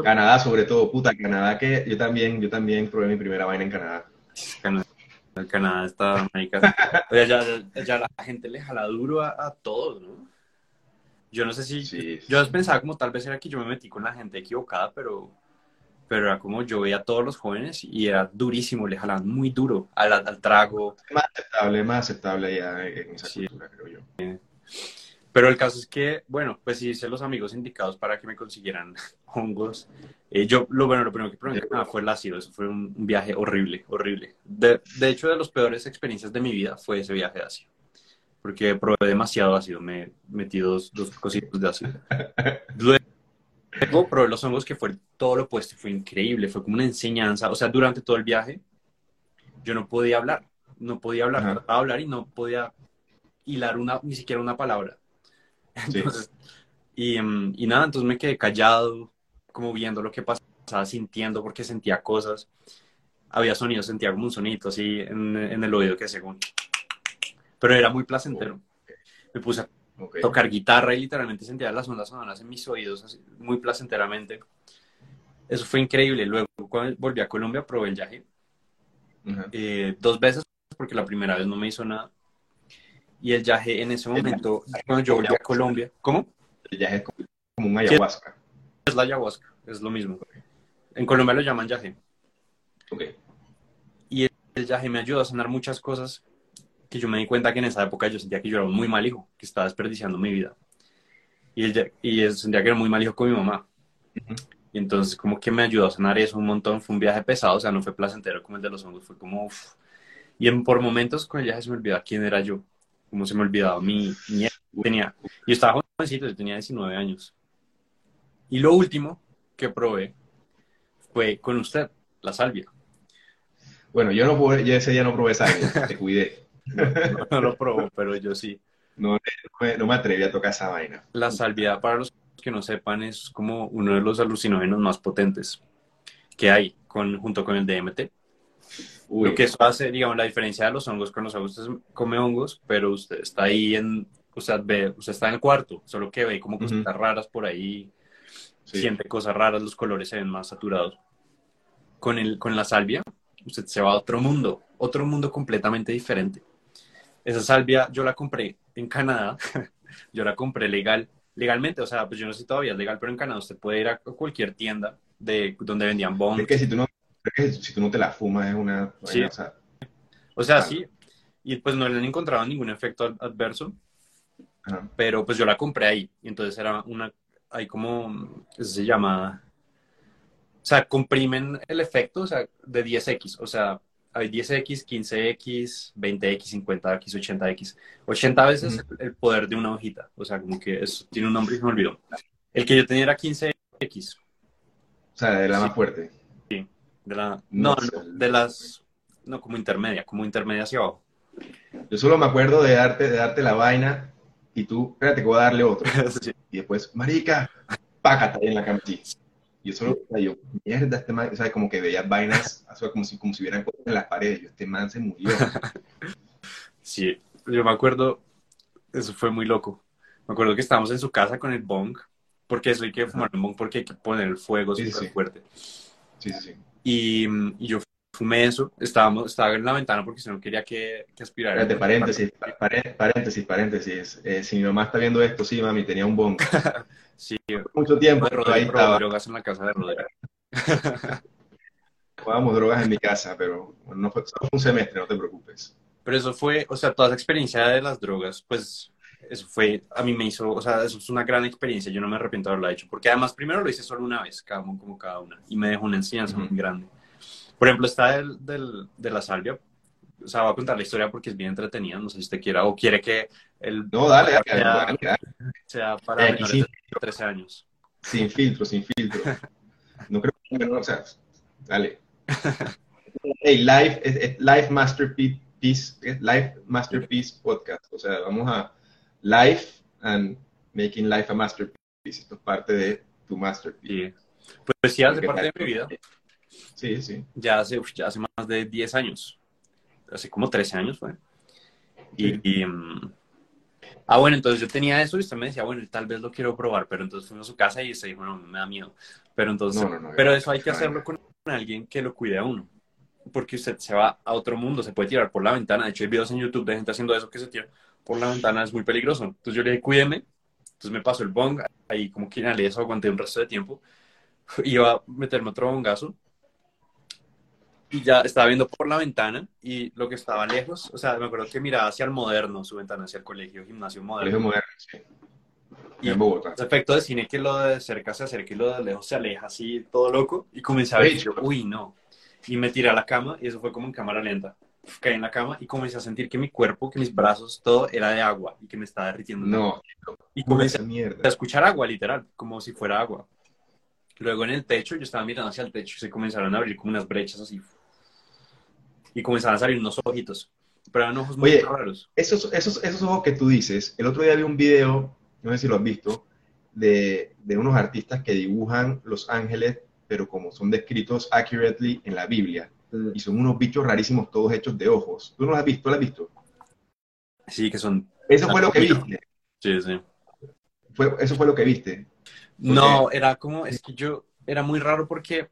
Canadá, sobre todo, puta, Canadá, que yo también, yo también probé mi primera vaina en Canadá. Canadá Canadá está Oye, ya, ya, la gente le jala duro a, a todos, ¿no? Yo no sé si. Yo pensaba como tal vez era que yo me metí con la gente equivocada, pero. Pero era como yo veía a todos los jóvenes y era durísimo, le jalaban muy duro al, al trago. Más aceptable, más aceptable ya en esa cultura, creo yo. Pero el caso es que, bueno, pues hice los amigos indicados para que me consiguieran hongos. Eh, yo, lo bueno, lo primero que probé fue el ácido. Eso fue un, viaje horrible, horrible. De, de, hecho, de las peores experiencias de mi vida fue ese viaje de ácido. Porque probé demasiado ácido. Me metí dos, dos cositos de ácido. Luego probé los hongos que fue todo lo opuesto. Fue increíble. Fue como una enseñanza. O sea, durante todo el viaje, yo no podía hablar. No podía hablar. Trataba de hablar y no podía hilar una, ni siquiera una palabra Em, y, nada, entonces me quedé callado, como viendo lo que pasaba, sintiendo, porque sentía cosas. Había sonidos, sentía como un sonito así en, el oído que como... Pero era muy placentero. Me puse a tocar guitarra y literalmente sentía las ondas sonoras en mis oídos, así, muy placenteramente. Eso fue increíble. Luego, cuando volví a Colombia, probé el yaje. Eh, dos veces, porque la primera vez no me hizo nada. Y el yaje en ese momento, cuando yo volví a Colombia, ¿cómo? El yaje es como un ayahuasca. Es la ayahuasca, es lo mismo. En Colombia lo llaman yaje. Ok. Y el, yaje me ayudó a sanar muchas cosas que yo me di cuenta que en esa época yo sentía que yo era un muy mal hijo, que estaba desperdiciando mi vida. Y, el, y sentía que era muy mal hijo con mi mamá. Y entonces como que me ayudó a sanar eso un montón. Fue un viaje pesado, o sea, no fue placentero como el de los hongos, fue como... Y en, por momentos con el viaje se me olvidaba quién era yo como se me olvidaba, mi niña tenía, yo estaba jovencito, yo tenía 19 años. Y lo último que probé fue con usted, la salvia. Bueno, yo no probé, yo ese día no probé salvia, te cuidé. No, lo probó, pero yo sí. No, no, me, atreví a tocar esa vaina. La salvia, para los que no sepan, es como uno de los alucinógenos más potentes que hay con, junto con el DMT. Lo que eso hace, digamos, la diferencia de los hongos con los hongos, usted come hongos, pero usted está ahí en, usted ve, usted está en el cuarto, solo que ve como cosas raras por ahí, siente cosas raras, los colores se ven más saturados. Con, el, con la salvia, usted se va a otro mundo, otro mundo completamente diferente. Esa salvia yo la compré en Canadá, yo la compré legal, legalmente, o sea, pues yo no sé si todavía es legal, pero en Canadá usted puede ir a cualquier tienda de donde vendían bongs. Es que si tú no si tú no te la fumas es una... Sí. o sea, sí. Y pues no le han encontrado ningún efecto adverso. Pero pues yo la compré ahí. Y entonces era una... Hay como... ¿Qué se llama? O sea, comprimen el efecto o sea, de 10X. O sea, hay 10X, 15X, 20X, 50X, 80X. 80 veces el poder de una hojita. O sea, como que eso tiene un nombre y se me olvidó. El que yo tenía era 15X. O sea, de la más fuerte. De la, no, de las, no, como intermedia, como intermedia hacia abajo. Yo solo me acuerdo de darte, de darte la vaina y tú, espérate que voy a darle otro. Y después, marica, págate ahí en la. Y yo solo, yo, mierda, este man, o sea, como que veías vainas, como si, como si hubieran cosas en las paredes. Yo, este man se murió. Sí, yo me acuerdo, eso fue muy loco. Me acuerdo que estábamos en su casa con el bong, porque eso hay que fumar el bong porque hay que poner el fuego súper fuerte. Sí, sí, sí. Y, yo fumé eso, estábamos, estaba en la ventana porque si no quería que, que aspirara. Espérate, paréntesis, paréntesis, paréntesis. Eh, si mi mamá está viendo esto, sí, mami, tenía un bong. sí. Mucho tiempo. Rodrigo, ahí estaba. drogas en la casa de Rodrigo. Jugábamos drogas en mi casa, pero no fue, fue un semestre, no te preocupes. Pero eso fue, o sea, toda esa experiencia de las drogas, pues eso fue, a mí me hizo, o sea, eso es una gran experiencia, yo no me arrepiento de haberlo hecho, porque además primero lo hice solo una vez, cada uno como cada una, y me dejó una enseñanza muy grande. Por ejemplo, está el del, de la salvia, o sea, voy a contar la historia porque es bien entretenida, no sé si usted quiera, o quiere que el... No, dale, dale, dale, sea para eh, menores de 13 años. Sin filtro, sin filtro. No creo que, o sea, dale. Hey, live, live Masterpiece, Live Masterpiece Podcast, o sea, vamos a life and making life a masterpiece. Esto es parte de tu masterpiece. Pues sí, hace parte de mi vida. Sí, sí. Ya hace, ya hace más de 10 años. Hace como 13 años fue. Y, mm, ah, bueno, entonces yo tenía eso y usted me decía, bueno, tal vez lo quiero probar, pero entonces fuimos a su casa y se dijo, no, me da miedo. Pero entonces, pero eso hay que hacerlo con alguien que lo cuide a uno. Porque usted se va a otro mundo, se puede tirar por la ventana. De hecho, hay videos en YouTube de gente haciendo eso que se tira por la ventana es muy peligroso. Entonces yo le dije, cuídeme. Entonces me pasó el bong, ahí como que inhalé eso, aguanté un resto de tiempo. Iba a meterme otro bongazo. y ya estaba viendo por la ventana y lo que estaba lejos, o sea, me acuerdo que miraba hacia el moderno, su ventana hacia el colegio, gimnasio moderno. Colegio moderno, sí. Y en Bogotá. Ese efecto de cine que lo de cerca se acerca y lo de lejos se aleja así, todo loco. Y comencé a ver, uy, no. Y me tiré a la cama y eso fue como en cámara lenta. Caí en la cama y comencé a sentir que mi cuerpo, que mis brazos, todo era de agua y que me estaba derritiendo. No. Y comencé a escuchar agua, literal, como si fuera agua. Luego en el techo, yo estaba mirando hacia el techo y se comenzaron a abrir como unas brechas así. Y comenzaron a salir unos ojitos. Pero eran ojos muy raros. Esos, esos, esos ojos que tú dices, el otro día vi un video, no sé si lo has visto, de, de unos artistas que dibujan los ángeles, pero como son descritos accurately en la Biblia. Y son unos bichos rarísimos, todos hechos de ojos. ¿Tú no los has visto? ¿Lo has visto? Sí, que son. Eso fue lo que viste. Sí, sí. Fue, eso fue lo que viste. No, era como, es que yo, era muy raro porque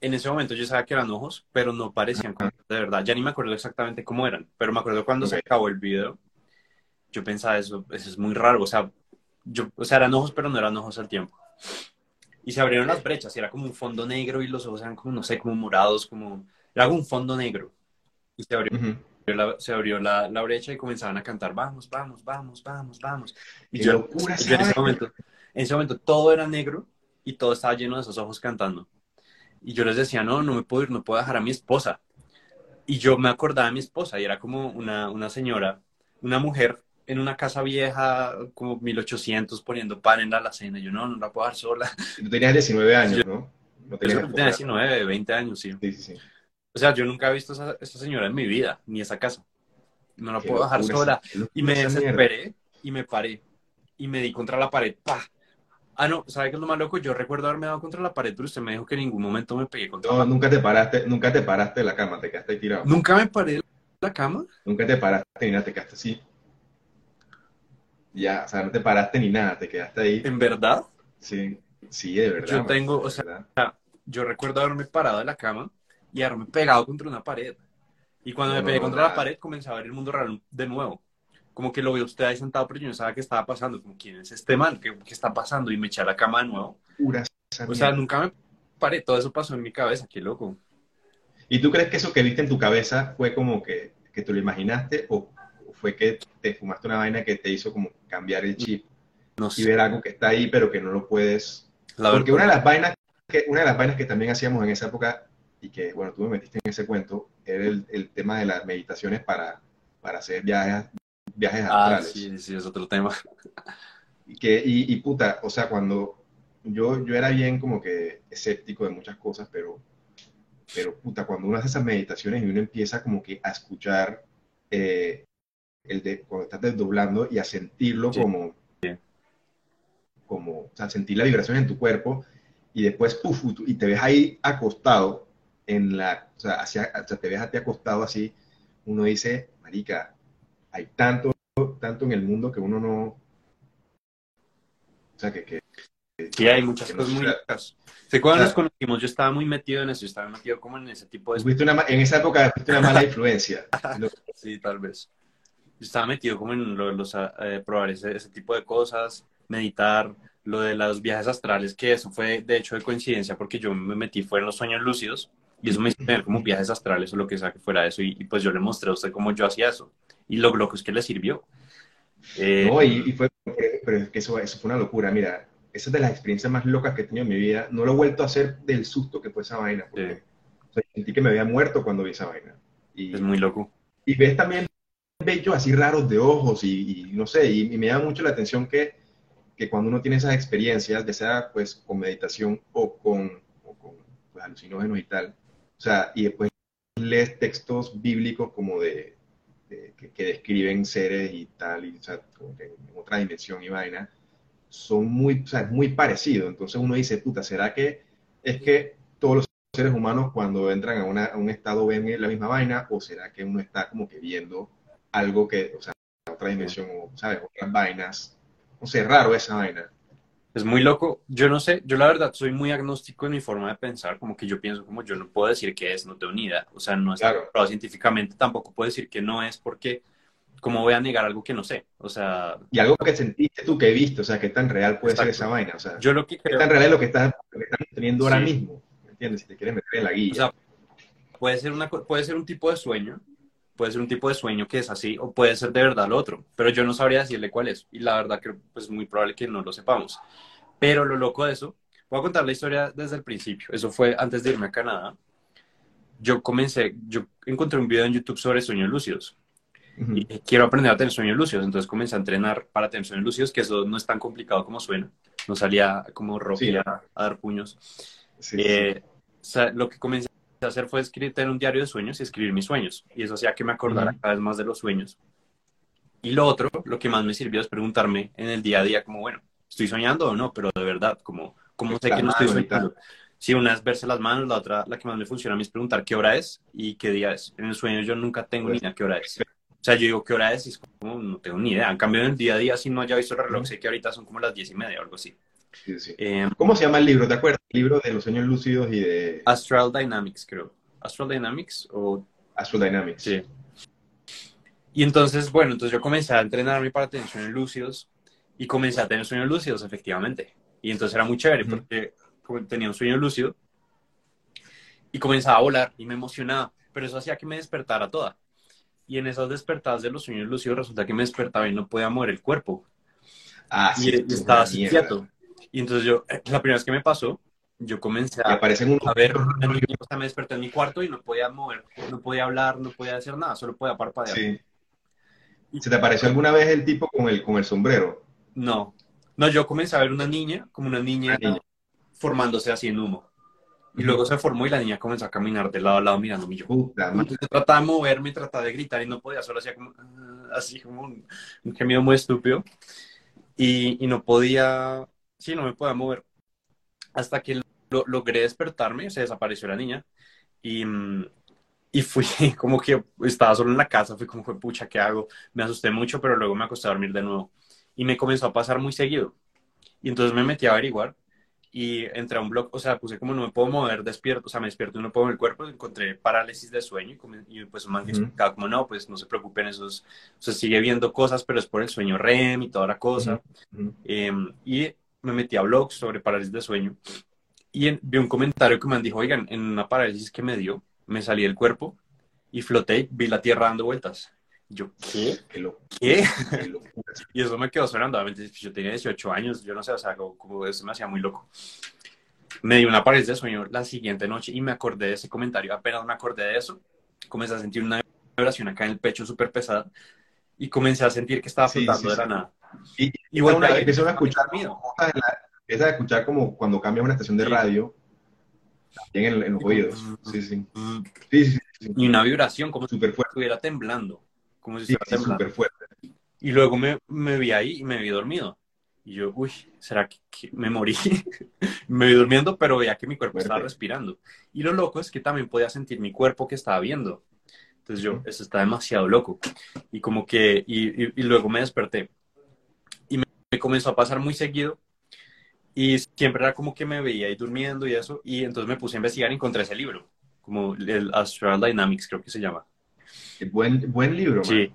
en ese momento yo sabía que eran ojos, pero no parecían como de verdad. Ya ni me acuerdo exactamente cómo eran, pero me acuerdo cuando se acabó el video, yo pensaba eso, eso es muy raro, o sea, yo, o sea, eran ojos, pero no eran ojos al tiempo. Y se abrieron las brechas, y era como un fondo negro y los ojos eran como, no sé, como morados, como, era un fondo negro. Y se abrió, la, se abrió la, la, brecha y comenzaban a cantar, vamos, vamos, vamos, vamos, vamos. Y yo, en ese momento en ese momento todo era negro y todo estaba lleno de esos ojos cantando. Y yo les decía, no, no me puedo ir, no puedo dejar a mi esposa. Y yo me acordaba de mi esposa y era como una, una señora, una mujer en una casa vieja, como 1800, poniendo pan en la alacena. Yo no, no la puedo dejar sola. Tú tenías 19 años, ¿no? no tenías yo tenía 19, 20 años, sí. Sí, sí, sí. O sea, yo nunca he visto a esa, señora en mi vida, ni esa casa. No la puedo dejar sola. Y me desesperé y me paré. Y me di contra la pared. ¡Pah! Ah, no, ¿sabe qué es lo más loco? Yo recuerdo haberme dado contra la pared, pero usted me dijo que en ningún momento me pegué contra No, nunca te paraste, nunca te paraste de la cama, te quedaste ahí tirado. ¿Nunca me paré de la cama? Nunca te paraste ni nada, te quedaste así. Ya, o sea, no te paraste ni nada, te quedaste ahí. ¿En verdad? Sí, sí, de verdad. Yo tengo, o sea, yo recuerdo haberme parado de la cama y haberme pegado contra una pared. Y cuando me pegué contra la pared, comencé a ver el mundo real de nuevo. Como que lo veo usted ahí sentado, pero yo no sabía qué estaba pasando, como quién es este man, qué, qué está pasando, y me eché a la cama de nuevo. o sea, nunca me paré, todo eso pasó en mi cabeza, qué loco. ¿Y tú crees que eso que viste en tu cabeza fue como que, que tú lo imaginaste o fue que te fumaste una vaina que te hizo como cambiar el chip no sé. y ver algo que está ahí pero que no lo puedes... Porque una de las vainas que, una de las vainas que también hacíamos en esa época y que, bueno, tú me metiste en ese cuento, era el, el tema de las meditaciones para, para hacer viajes, viajes ah, astrales. Sí, sí, es otro tema. Y, que, y, puta, o sea, cuando yo, yo era bien como que escéptico de muchas cosas, pero, pero puta, cuando uno hace esas meditaciones y uno empieza como que a escuchar eh, el de, cuando estás desdoblando y a sentirlo como, como, o sea, sentir la vibración en tu cuerpo y después, puf, y te ves ahí acostado en la, o sea, hacia, o sea, te ves a ti acostado así, uno dice, marica, hay tanto, tanto en el mundo que uno no... O sea, que... que sí, hay muchas cosas muy locas. ¿Se cuando nos conocimos? Yo estaba muy metido en eso, yo estaba metido como en ese tipo de... en esa época fuiste una mala influencia. sí, tal vez. Yo estaba metido como en los, eh, probar ese, ese, tipo de cosas, meditar, lo de los viajes astrales, que eso fue de hecho de coincidencia porque yo me metí, fue en los sueños lúcidos, y eso me hizo tener como viajes astrales o lo que sea que fuera eso, y, y pues yo le mostré a usted cómo yo hacía eso y lo loco es que le sirvió. no, y, fue, pero es que eso, eso fue una locura. Mira, esa es de las experiencias más locas que he tenido en mi vida. No lo he vuelto a hacer del susto que fue esa vaina, porque sentí que me había muerto cuando vi esa vaina. Y, es muy loco. Y ves también bellos así raros de ojos y, no sé, y, me llama mucho la atención que, que, cuando uno tiene esas experiencias, ya sea pues con meditación o con, o con pues, alucinógenos y tal, o sea, y después lees textos bíblicos como de, que, describen seres y tal, y, o sea, como que en otra dimensión y vaina, son muy, o sea, es muy parecido. Entonces uno dice, puta, ¿será que es que todos los seres humanos cuando entran a, una, a un estado ven la misma vaina? ¿O será que uno está como que viendo algo que, o sea, otra dimensión, o, ¿sabes? Otras vainas. No sé, raro esa vaina. Es muy loco. Yo no sé, yo la verdad soy muy agnóstico en mi forma de pensar, como que yo pienso como yo no puedo decir que es, no tengo ni idea. O sea, no es claro. científicamente, tampoco puedo decir que no es porque, ¿cómo voy a negar algo que no sé? O sea... Y algo que sentiste tú que viste, o sea, qué tan real puede ser esa vaina. O sea, yo lo que creo... ¿Qué tan real es lo que estás, teniendo ahora mismo? ¿Me entiendes? Si te quieres meter en la guía. O sea, puede ser, una, puede ser un tipo de sueño, puede ser un tipo de sueño que es así, o puede ser de verdad lo otro, pero yo no sabría decirle cuál es, y la verdad que pues, es muy probable que no lo sepamos. Pero lo loco de eso, voy a contar la historia desde el principio, eso fue antes de irme a Canadá. Yo comencé, yo encontré un video en YouTube sobre sueños lúcidos, y quiero aprender a tener sueños lúcidos, entonces comencé a entrenar para tener sueños lúcidos, que eso no es tan complicado como suena, no salía como Rocky a, dar puños. Eh, lo que comencé a hacer fue escribir, tener un diario de sueños y escribir mis sueños, y eso hacía que me acordara cada vez más de los sueños. Y lo otro, lo que más me sirvió es preguntarme en el día a día, como, bueno, ¿estoy soñando o no? Pero de verdad, como, ¿cómo sé que no estoy soñando? Sí, una es verse las manos, la otra, la que más me funciona a mí es preguntar qué hora es y qué día es. En el sueño yo nunca tengo pues ni idea qué hora es. O sea, yo digo, ¿qué hora es? Y es como, no tengo ni idea. En cambio, en el día a día, si no haya visto el reloj, sé que ahorita son como las diez y media o algo así. Em, ¿Cómo se llama el libro? ¿Te acuerdas? El libro de los sueños lúcidos y de... Astral Dynamics, creo. Astral Dynamics o... Astral Dynamics. Sí. Y entonces, bueno, entonces yo comencé a entrenarme para tener sueños lúcidos y comencé a tener sueños lúcidos, efectivamente. Y entonces era muy chévere porque tenía un sueño lúcido y comenzaba a volar y me emocionaba, pero eso hacía que me despertara toda. Y en esas despertadas de los sueños lúcidos resulta que me despertaba y no podía mover el cuerpo. Ah, y, estaba así quieto. Y entonces yo, eh, la primera vez que me pasó, yo comencé a, a ver, o sea, me desperté en mi cuarto y no podía mover, no podía hablar, no podía hacer nada, solo podía parpadear. Sí. ¿Se te apareció alguna vez el tipo con el, con el sombrero? No. No, yo comencé a ver una niña, como una niña, formándose así en humo. Y luego se formó y la niña comenzó a caminar de lado a lado mirándome. Yo Puta, trataba de moverme, trataba de gritar y no podía, solo hacía como ah", así como un, gemido muy estúpido. Y, y, no podía, sí, no me podía mover. Hasta que lo, logré despertarme, se desapareció la niña. Y, y fui como que estaba solo en la casa, fui como, pucha, ¿qué hago? Me asusté mucho, pero luego me acosté a dormir de nuevo. Y me comenzó a pasar muy seguido. Y entonces me metí a averiguar y entré a un blog, o sea, puse como no me puedo mover despierto, o sea, me despierto y no puedo mover el cuerpo, encontré parálisis de sueño y, pues un man que explicaba como no, pues no se preocupen, eso es, o sea, sigue viendo cosas, pero es por el sueño REM y toda la cosa. Em, y me metí a blogs sobre parálisis de sueño y vi un comentario que me dijo, oigan, en una parálisis que me dio, me salí del cuerpo y floté, vi la tierra dando vueltas. Yo, ¿qué? ¿Qué? y eso me quedó sonando. Yo tenía 18 años, yo no sé, o sea, como, eso me hacía muy loco. Me dio una pared de sueño la siguiente noche y me acordé de ese comentario. Apenas me acordé de eso, comencé a sentir una vibración acá en el pecho súper pesada y comencé a sentir que estaba flotando de la nada. Y, y bueno, empezó a escuchar, empieza a escuchar como cuando cambia una estación de radio, también en, los oídos. Sí, sí. sí, sí, Y una vibración como si estuviera temblando como si súper fuerte. Y luego me, me, vi ahí y me vi dormido. Y yo, uy, ¿será que, me morí? me vi durmiendo, pero veía que mi cuerpo estaba respirando. Y lo loco es que también podía sentir mi cuerpo que estaba viendo. Entonces yo, eso está demasiado loco. Y como que, y, y, luego me desperté. Y me, me, comenzó a pasar muy seguido. Y siempre era como que me veía ahí durmiendo y eso. Y entonces me puse a investigar y encontré ese libro, como el Astral Dynamics, creo que se llama. Buen, buen libro, sí.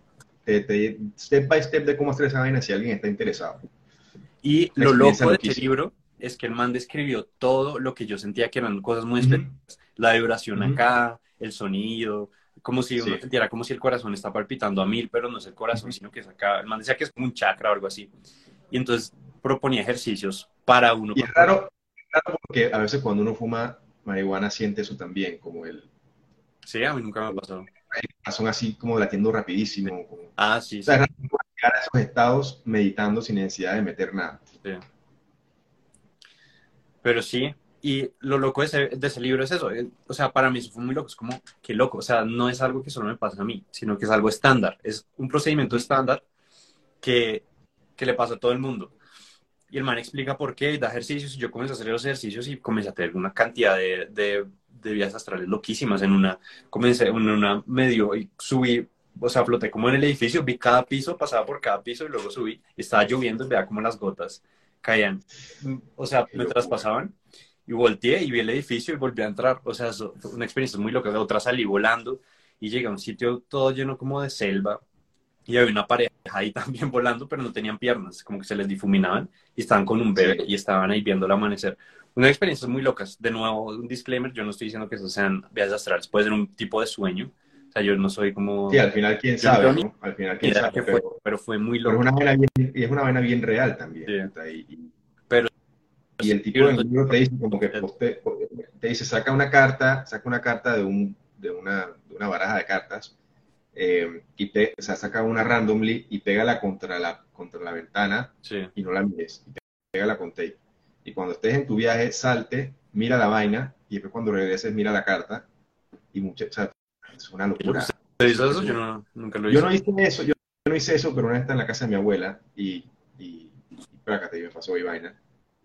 step by step de cómo hacer esa vaina si alguien está interesado. Y lo loco de este libro es que el man describió todo lo que yo sentía que eran cosas muy específicas. La vibración acá, el sonido, como si uno sintiera como si el corazón está palpitando a mil, pero no es el corazón, sino que es acá. El man decía que es como un chakra o algo así. Y entonces proponía ejercicios para uno. Y es raro, raro porque a veces cuando uno fuma marihuana siente eso también, como el... Sí, a mí nunca me ha pasado son así como latiendo rapidísimo. Ah, sí. O sea, llegar a esos estados meditando sin necesidad de meter nada. Sí. Pero sí, y lo loco de ese, de ese, libro es eso. Eh, o sea, para mí eso fue muy loco. Es como, qué loco. O sea, no es algo que solo me pasa a mí, sino que es algo estándar. Es un procedimiento estándar que, que le pasa a todo el mundo. Y el man explica por qué, da ejercicios. Y yo comencé a hacer los ejercicios y comencé a tener una cantidad de, de de vías astrales loquísimas. En una, comencé en una medio y subí, o sea, floté como en el edificio, vi cada piso, pasaba por cada piso y luego subí. Estaba lloviendo y veía como las gotas caían, o sea, me traspasaban. Y volteé y vi el edificio y volví a entrar. O sea, fue una experiencia muy loca. De otra salí volando y llegué a un sitio todo lleno como de selva. Y había una pareja ahí también volando, pero no tenían piernas, como que se les difuminaban y estaban con un bebé y estaban ahí viendo el amanecer Unas experiencias muy locas. De nuevo, un disclaimer, yo no estoy diciendo que eso sean viajes astrales, puede ser un tipo de sueño. O sea, yo no soy como... Sí, al final quién sabe, ¿no? Al final quién sabe, pero, fue, muy loco. Pero es una vaina bien, y es una vaina bien real también. Y, pero... Y el tipo de libro te dice como que te, te, dice, saca una carta, saca una carta de, un, de, una, de una baraja de cartas eh, y te, o sea, saca una randomly y pégala contra la, contra la ventana y no la mires. Y pégala con tape. Y cuando estés en tu viaje, salte, mira la vaina y después cuando regreses, mira la carta. Y mucha, o sea, es una locura. ¿Te hizo eso? Yo no, nunca lo hice. Yo no hice eso, yo, no hice eso, pero una vez está en la casa de mi abuela y, y, y y me pasó y vaina.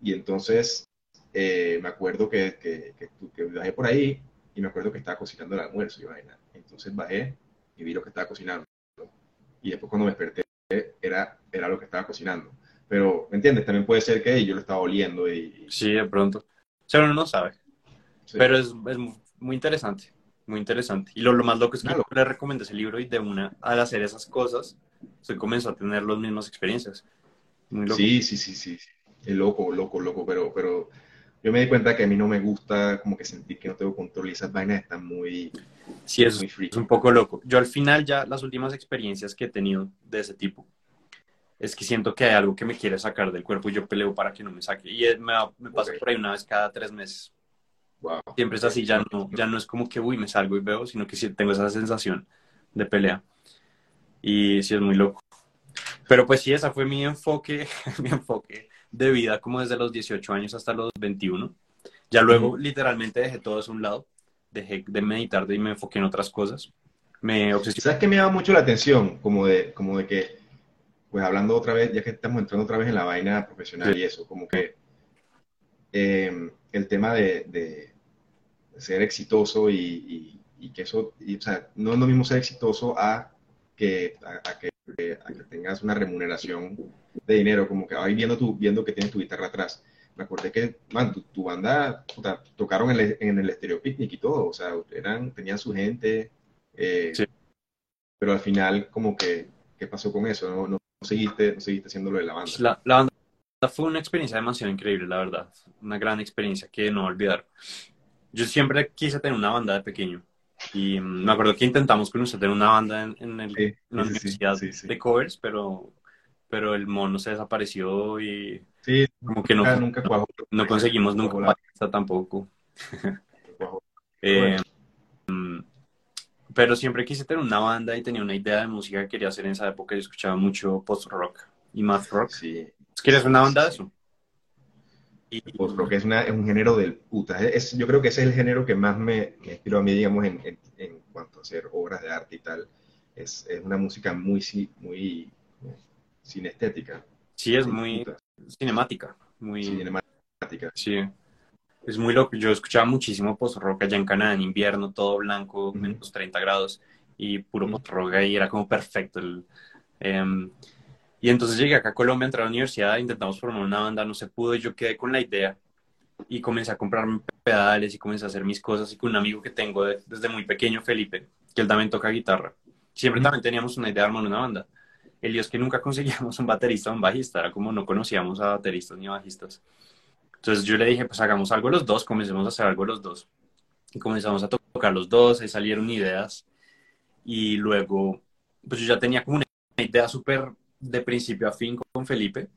Y entonces eh, me acuerdo que, que, que, que, bajé por ahí y me acuerdo que estaba cocinando el almuerzo y vaina. Entonces bajé y vi lo que estaba cocinando. Y después cuando me desperté era, era lo que estaba cocinando. Pero, ¿me entiendes? También puede ser que yo lo estaba oliendo y... Sí, de pronto. O sea, uno no sabe. Pero es, es, muy interesante, muy interesante. Y lo, lo más loco es que le recomendé ese libro y de una, al hacer esas cosas, se comenzó a tener las mismas experiencias. Muy loco. Sí, sí, sí, sí. Es loco, loco, loco, pero, pero yo me di cuenta que a mí no me gusta como que sentir que no tengo control y esas vainas están muy... Sí, es, es un poco loco. Yo al final ya las últimas experiencias que he tenido de ese tipo es que siento que hay algo que me quiere sacar del cuerpo y yo peleo para que no me saque. Y me, me pasa por ahí una vez cada tres meses. Wow. Siempre es así, ya no, ya no es como que, uy, me salgo y veo, sino que sí tengo esa sensación de pelea. Y sí es muy loco. Pero pues sí, esa fue mi enfoque, mi enfoque de vida como desde los 18 años hasta los 21. Ya luego literalmente dejé todo eso a un lado, dejé de meditar y me enfoqué en otras cosas. Me obsesioné. ¿Sabes qué me llama mucho la atención? Como de, como de que, pues hablando otra vez, ya que estamos entrando otra vez en la vaina profesional y eso, como que em, el tema de, de, ser exitoso y, y, que eso, o sea, no es lo mismo ser exitoso a que, a que a que tengas una remuneración de dinero, como que ahí viendo, tu, viendo que tienes tu guitarra atrás. Me acordé que, man, tu, banda tocaron en el, en el Stereo Picnic y todo, o sea, eran, tenían su gente, eh, pero al final como que, ¿qué pasó con eso? No, no, seguiste, no seguiste haciendo lo de la banda. La, la banda fue una experiencia demasiado increíble, la verdad, una gran experiencia que no olvidar. Yo siempre quise tener una banda de pequeño. Y me acuerdo que intentamos con usted tener una banda en, en, el, la universidad de covers, pero, pero el mono se desapareció y como que no, nunca, no conseguimos nunca tampoco. eh, mm, pero siempre quise tener una banda y tenía una idea de música que quería hacer en esa época. Yo escuchaba mucho post-rock y math rock. ¿Quieres una banda de eso? Y, post rock es, una, es, un género del puta. Es, yo creo que ese es el género que más me, me inspiró a mí, digamos, en, en, en, cuanto a hacer obras de arte y tal. Es, es una música muy, muy sinestética. Sí, es muy cinemática. Muy cinemática. Sí. Es muy loco. Yo escuchaba muchísimo post-rock allá en Canadá en invierno, todo blanco, menos 30 grados, y puro post-rock ahí era como perfecto. El, em, y entonces llegué acá a Colombia, entré a la universidad, intentamos formar una banda, no se pudo, y yo quedé con la idea y comencé a comprarme pedales y comencé a hacer mis cosas y con un amigo que tengo desde muy pequeño, Felipe, que él también toca guitarra. Siempre también teníamos una idea de armar una banda. El lío es que nunca conseguíamos un baterista o un bajista, era como no conocíamos a bateristas ni bajistas. Entonces yo le dije, pues hagamos algo los dos, comencemos a hacer algo los dos. Y comenzamos a tocar los dos, ahí salieron ideas. Y luego, pues yo ya tenía como una idea súper de principio a fin con Felipe.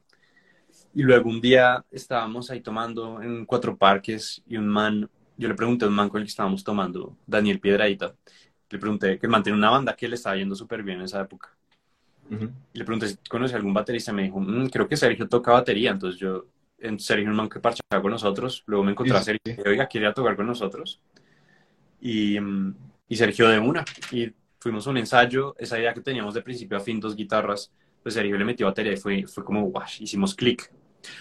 Y luego un día estábamos ahí tomando en cuatro parques y un man, yo le pregunté a un man con el que estábamos tomando, Daniel Piedradita, le pregunté que mantiene una banda que le estaba yendo súper bien en esa época. Y le pregunté si conoce algún baterista. Me dijo, mm, creo que Sergio toca batería. Entonces yo, en Sergio, un man que parchaba con nosotros. Luego me encontré a Sergio y dije, oiga, ¿quiere tocar con nosotros? Y, y Sergio de una. Y fuimos a un ensayo. Esa idea que teníamos de principio a fin, dos guitarras pues Sergio le metió batería y fue, fue como, wash, hicimos clic.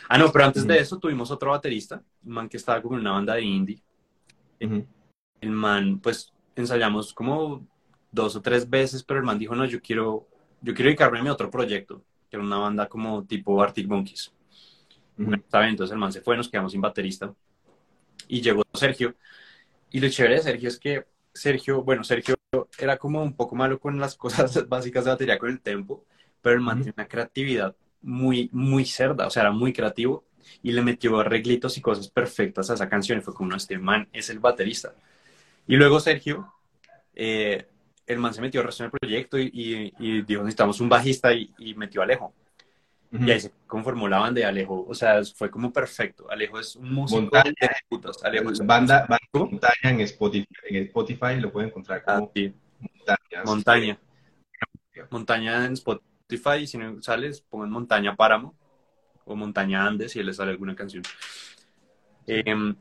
Ah, no, pero antes de eso tuvimos otro baterista, un man que estaba como en una banda de indie. El man, pues ensayamos como dos o tres veces, pero el man dijo, no, yo quiero, yo quiero dedicarme a otro proyecto, que era una banda como tipo Arctic Monkeys. Entonces el man se fue, nos quedamos sin baterista. Y llegó Sergio. Y lo chévere de Sergio es que Sergio, bueno, Sergio era como un poco malo con las cosas básicas de batería, con el tempo, pero el man una creatividad muy, muy cerda, o sea, era muy creativo y le metió arreglitos y cosas perfectas a esa canción y fue como, no, este man es el baterista. Y luego Sergio, eh, el man se metió al resto del proyecto y, dijo, necesitamos un bajista y, metió a Alejo. Y ahí se conformó la banda de Alejo. O sea, fue como perfecto. Alejo es un músico montaña, de putas. Alejo es banda, banda montaña en Spotify. En Spotify lo pueden encontrar como ah, montaña. Montaña en Spotify. Y si no sales, pongan Montaña Páramo o Montaña Andes y les sale alguna canción. Em,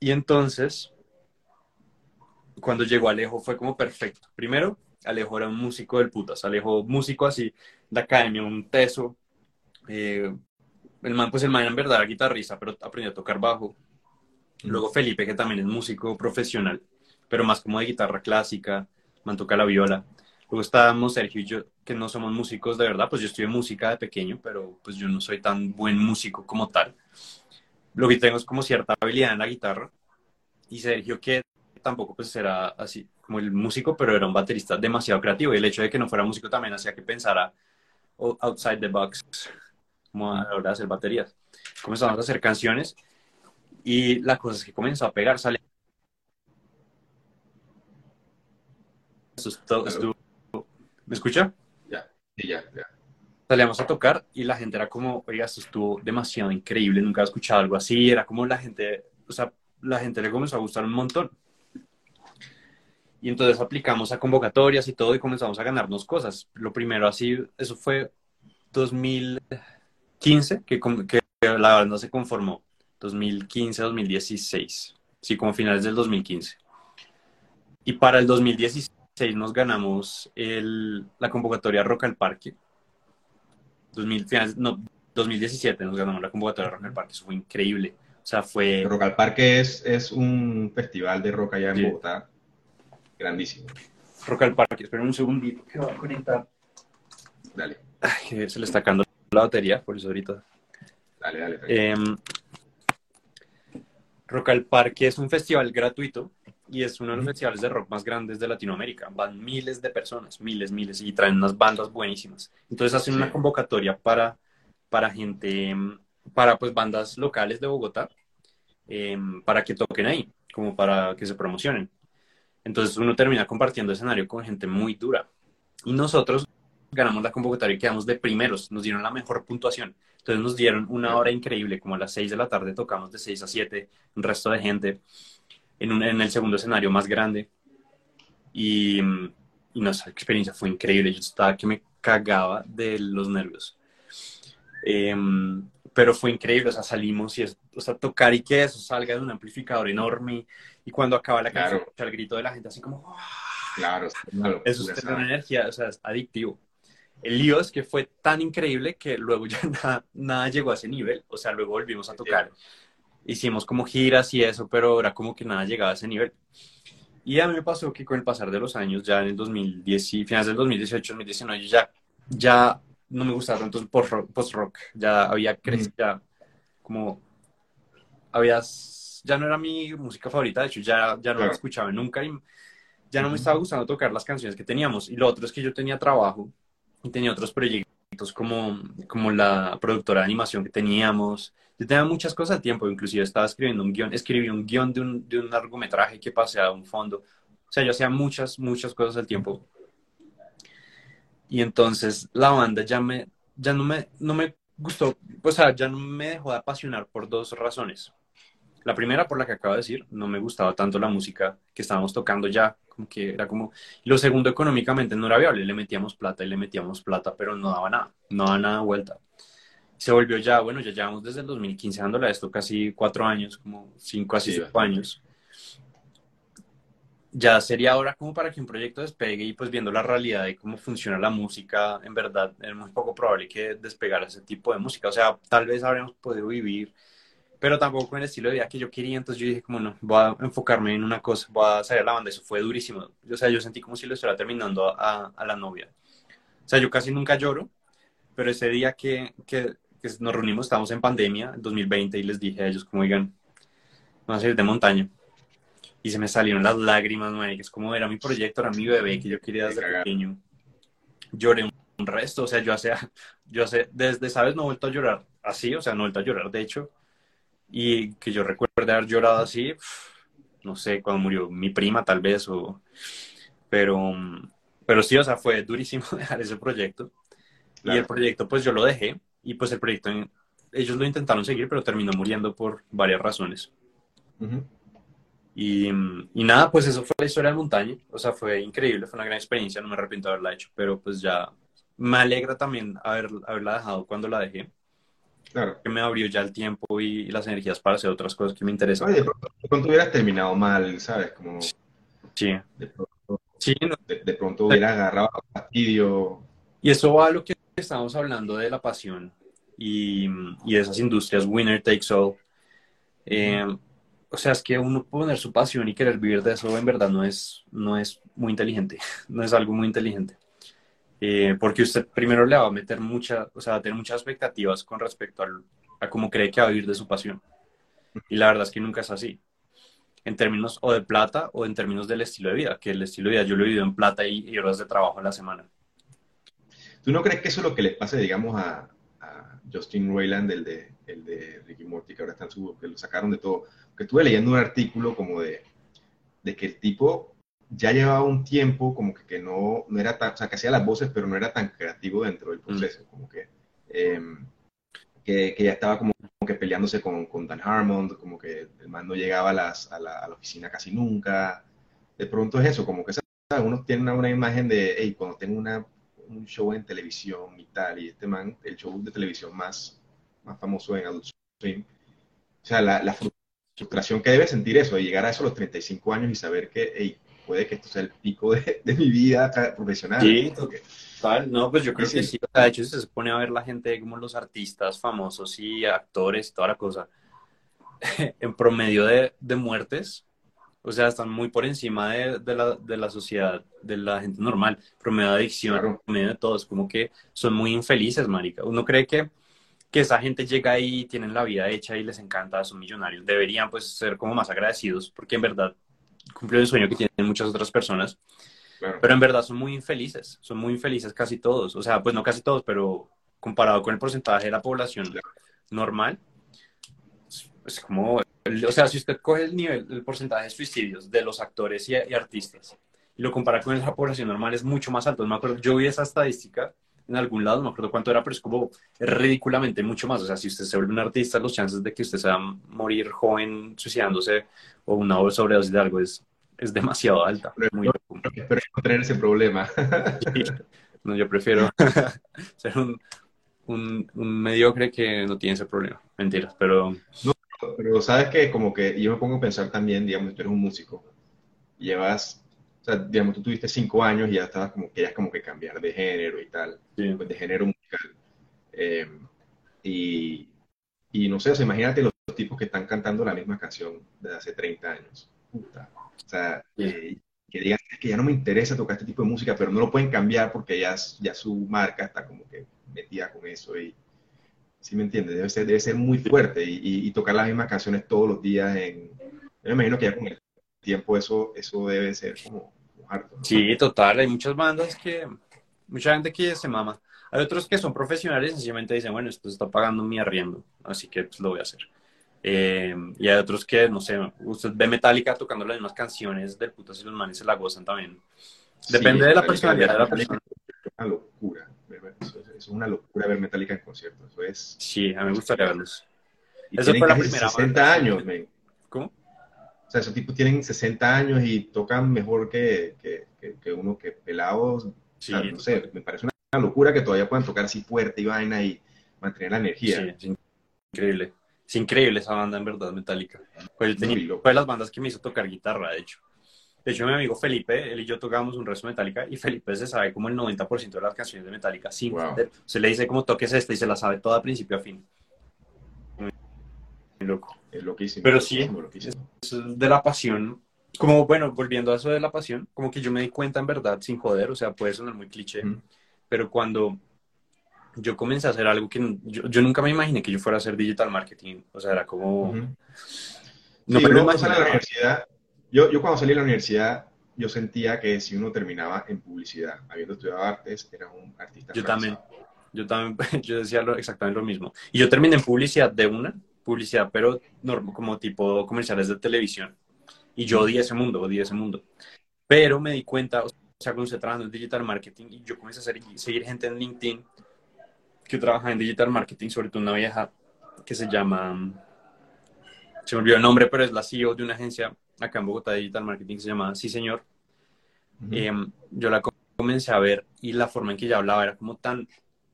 y entonces, cuando llegó Alejo fue como perfecto. Primero, Alejo era un músico del putas. Alejo, músico así de academia, un teso. Eh, el man, pues el man en verdad era guitarrista, pero aprendió a tocar bajo. Luego Felipe, que también es músico profesional, pero más como de guitarra clásica, man toca la viola. Luego estábamos Sergio y yo, que no somos músicos de verdad, pues yo estudié música de pequeño, pero pues yo no soy tan buen músico como tal. Lo que tengo es como cierta habilidad en la guitarra. Y Sergio, que tampoco pues era así como el músico, pero era un baterista demasiado creativo. Y el hecho de que no fuera músico también hacía que pensara outside the box, como a la hora de hacer baterías. Comenzamos a hacer canciones y la cosa es que comenzó a pegar, sale. ¿Me escucha? Ya, ya, ya. Salíamos a tocar y la gente era como, oiga, esto estuvo demasiado increíble, nunca he escuchado algo así, era como la gente, o sea, la gente le comenzó a gustar un montón. Y entonces aplicamos a convocatorias y todo y comenzamos a ganarnos cosas. Lo primero así, eso fue 2015, que, que la banda se conformó. 2015, 2016. Sí, como finales del 2015. Y para el 2016 nos ganamos el, la convocatoria Rock al Parque. 2000, no, 2017 nos ganamos la convocatoria Rock al Parque, eso fue increíble. O sea, fue... Rock al Parque es, es un festival de rock allá en Bogotá, grandísimo. Rock al Parque, esperen un segundito que va a conectar. Dale. se le está cayendo la batería, por eso ahorita. Dale, dale. Eh, Rock al Parque es un festival gratuito y es uno de los festivales de rock más grandes de Latinoamérica. Van miles de personas, miles, miles, y traen unas bandas buenísimas. Entonces hacen una convocatoria para, para gente, para pues bandas locales de Bogotá, em, para que toquen ahí, como para que se promocionen. Entonces uno termina compartiendo escenario con gente muy dura. Y nosotros ganamos la convocatoria y quedamos de primeros, nos dieron la mejor puntuación. Entonces nos dieron una hora increíble, como a las 6 de la tarde tocamos de 6 a 7, un resto de gente en, el segundo escenario más grande. Y, y nuestra experiencia fue increíble. Yo estaba que me cagaba de los nervios. Em, pero fue increíble, o sea, salimos y es, o sea, tocar y que eso salga de un amplificador enorme y cuando acaba la canción, el grito de la gente así como, claro, eso es una energía, o sea, es adictivo. El lío es que fue tan increíble que luego ya nada, nada llegó a ese nivel, o sea, luego volvimos a tocar. Hicimos como giras y eso, pero era como que nada llegaba a ese nivel. Y a mí me pasó que con el pasar de los años, ya en el 2010, finales del 2018, 2019, ya, ya no me gustaba tanto el post-rock, ya había crecido, ya como, había, ya no era mi música favorita, de hecho ya, ya no la escuchaba nunca y ya no me estaba gustando tocar las canciones que teníamos. Y lo otro es que yo tenía trabajo y tenía otros proyectos como, como la productora de animación que teníamos, yo tenía muchas cosas a tiempo, inclusive estaba escribiendo un guion, escribí un guion de un, de un largometraje que pasé a un fondo. O sea, yo hacía muchas, muchas cosas al tiempo. Y entonces la banda ya, me, ya no, me, no me gustó, o sea, ya no me dejó de apasionar por dos razones. La primera, por la que acabo de decir, no me gustaba tanto la música que estábamos tocando ya, como que era como... lo segundo, económicamente no era viable, le metíamos plata y le metíamos plata, pero no daba nada, no daba nada vuelta se volvió ya, bueno, ya llevamos desde el 2015 dándole a esto casi cuatro años, como cinco, así cinco años. Ya sería ahora como para que un proyecto despegue y pues viendo la realidad de cómo funciona la música, en verdad es muy poco probable que despegara ese tipo de música. O sea, tal vez habríamos podido vivir, pero tampoco en el estilo de vida que yo quería. Entonces yo dije como no, voy a enfocarme en una cosa, voy a salir a la banda. Eso fue durísimo. O sea, yo sentí como si lo estuviera terminando a, a la novia. O sea, yo casi nunca lloro, pero ese día que, que nos reunimos, estamos en pandemia, en 2020, y les dije a ellos como, digan, vamos a ir de montaña. Y se me salieron las lágrimas, man, que es como era mi proyecto, era mi bebé que yo quería desde pequeño. Lloré un un resto, o sea, yo hace, yo hace, desde, ¿sabes? No he vuelto a llorar así, o sea, no he vuelto a llorar, de hecho, y que yo recuerde haber llorado así, no sé, cuando murió mi prima tal vez, o, pero, pero sí, o sea, fue durísimo dejar ese proyecto, y el proyecto pues yo lo dejé, y pues el proyecto, ellos lo intentaron seguir, pero terminó muriendo por varias razones. Y, y, nada, pues eso fue la historia del montaña. O sea, fue increíble, fue una gran experiencia, no me arrepiento de haberla hecho, pero pues ya me alegra también haber, haberla dejado cuando la dejé. Claro. Que me abrió ya el tiempo y, las energías para hacer otras cosas que me interesan. Oye, de pronto hubieras terminado mal, ¿sabes? Como sí. De pronto, sí, de, pronto hubiera agarrado fastidio. Y eso va a lo que estamos hablando de la pasión y, y de esas industrias winner takes all. Eh, o sea, es que uno poner su pasión y querer vivir de eso en verdad no es, no es muy inteligente, no es algo muy inteligente. Eh, porque usted primero le va a meter mucha, o sea, va a tener muchas expectativas con respecto a cómo cree que va a vivir de su pasión. Y la verdad es que nunca es así. En términos o de plata o en términos del estilo de vida, que el estilo de vida yo lo he vivido en plata y, horas de trabajo a la semana. ¿Tú no crees que eso es lo que le pase, digamos, a, a Justin Roiland, el de, el de Ricky Morty, que ahora está en su, que lo sacaron de todo? que estuve leyendo un artículo como de, de que el tipo ya llevaba un tiempo como que, que no, no, era tan, o sea, que hacía las voces, pero no era tan creativo dentro del proceso, mm. como que, em, que, que, ya estaba como, que peleándose con, con, Dan Harmon, como que el man no llegaba a, las, a, la, a, la, oficina casi nunca. De pronto es eso, como que uno tiene una, una imagen de, hey, cuando tengo una, un show en televisión y tal, y este man, el show de televisión más, más famoso en Adult Swim, o sea, la, la frustración que debe sentir eso, de llegar a eso a los 35 años y saber que puede que esto sea el pico de, mi vida profesional. Sí, No, pues yo creo que sí. de hecho, se pone a ver la gente como los artistas famosos y actores toda la cosa. en promedio de, de, muertes, o sea, están muy por encima de, de, la, de, la, sociedad, de la gente normal. Promedio de adicción, promedio de todos, como que son muy infelices, marica. Uno cree que que esa gente llega ahí, tienen la vida hecha y les encanta, son millonarios. Deberían pues ser como más agradecidos porque en verdad cumplieron el sueño que tienen muchas otras personas. Pero en verdad son muy infelices, son muy infelices casi todos. O sea, pues no casi todos, pero comparado con el porcentaje de la población normal, es como, o sea, si usted coge el nivel, el porcentaje de suicidios de los actores y, artistas y lo compara con la población normal, es mucho más alto. Me acuerdo, yo vi esa estadística en algún lado, no me acuerdo cuánto era, pero es como ridículamente mucho más. O sea, si usted se vuelve un artista, los chances de que usted se va a morir joven suicidándose o una sobredosis de algo es, es demasiado alta. Pero, muy pero no tener ese problema. No, yo prefiero ser un, un, un, mediocre que no tiene ese problema. Mentiras, pero... No, pero sabes que como que yo me pongo a pensar también, digamos, tú eres un músico, llevas sea, digamos, tú tuviste cinco años y ya estabas como, querías como que cambiar de género y tal, pues de género musical. Eh, y, y, no sé, o sea, imagínate los, tipos que están cantando la misma canción desde hace 30 años. Puta. O sea, que digan que ya no me interesa tocar este tipo de música, pero no lo pueden cambiar porque ya, ya su marca está como que metida con eso y, ¿sí me entiendes? Debe ser, debe ser muy fuerte y, y, tocar las mismas canciones todos los días en... Yo me imagino que ya con el tiempo eso, eso debe ser como Sí, total. Hay muchas bandas que, mucha gente que se mama. Hay otros que son profesionales y sencillamente dicen, bueno, esto está pagando mi arriendo, así que pues, lo voy a hacer. Eh, y hay otros que, no sé, usted ve Metallica tocando las mismas canciones del puto si los manes se la gozan también. Depende de la personalidad de la persona. Es una locura. Es una locura ver Metallica en concierto. Eso es. Sí, a mí me gustaría verlos. Eso fue la primera 60 años, ¿Cómo? O sea, esos tipos tienen 60 años y tocan mejor que, que, uno que pelados. Sí, no sé, me parece una locura que todavía puedan tocar así fuerte y vaina y mantener la energía. Sí, es increíble. Es increíble esa banda, en verdad, metálica. Fue, de las bandas que me hizo tocar guitarra, de hecho. De hecho, mi amigo Felipe, él y yo tocábamos un resto de Metallica y Felipe se sabe como el 90% de las canciones de Metallica sin Se le dice como toques esta y se la sabe toda principio a fin. Loco. Es loquísimo. Pero sí, de la pasión. Como, bueno, volviendo a eso de la pasión, como que yo me di cuenta en verdad, sin joder, o sea, puede sonar muy cliché, pero cuando yo comencé a hacer algo que yo, nunca me imaginé que yo fuera a hacer digital marketing, o sea, era como... No, pero la universidad, yo, yo cuando salí de la universidad, yo sentía que si uno terminaba en publicidad, habiendo estudiado artes, era un artista. Yo también, yo también, yo decía exactamente lo mismo. Y yo terminé en publicidad de una, publicidad, pero como tipo comerciales de televisión. Y yo odié ese mundo, odié ese mundo. Pero me di cuenta, o sea, cuando estoy trabajando en digital marketing y yo comencé a seguir gente en LinkedIn que trabaja en digital marketing, sobre todo una vieja que se llama, se me olvidó el nombre, pero es la CEO de una agencia acá en Bogotá de digital marketing, se llama Sí Señor. Em, yo la comencé a ver y la forma en que ella hablaba era como tan,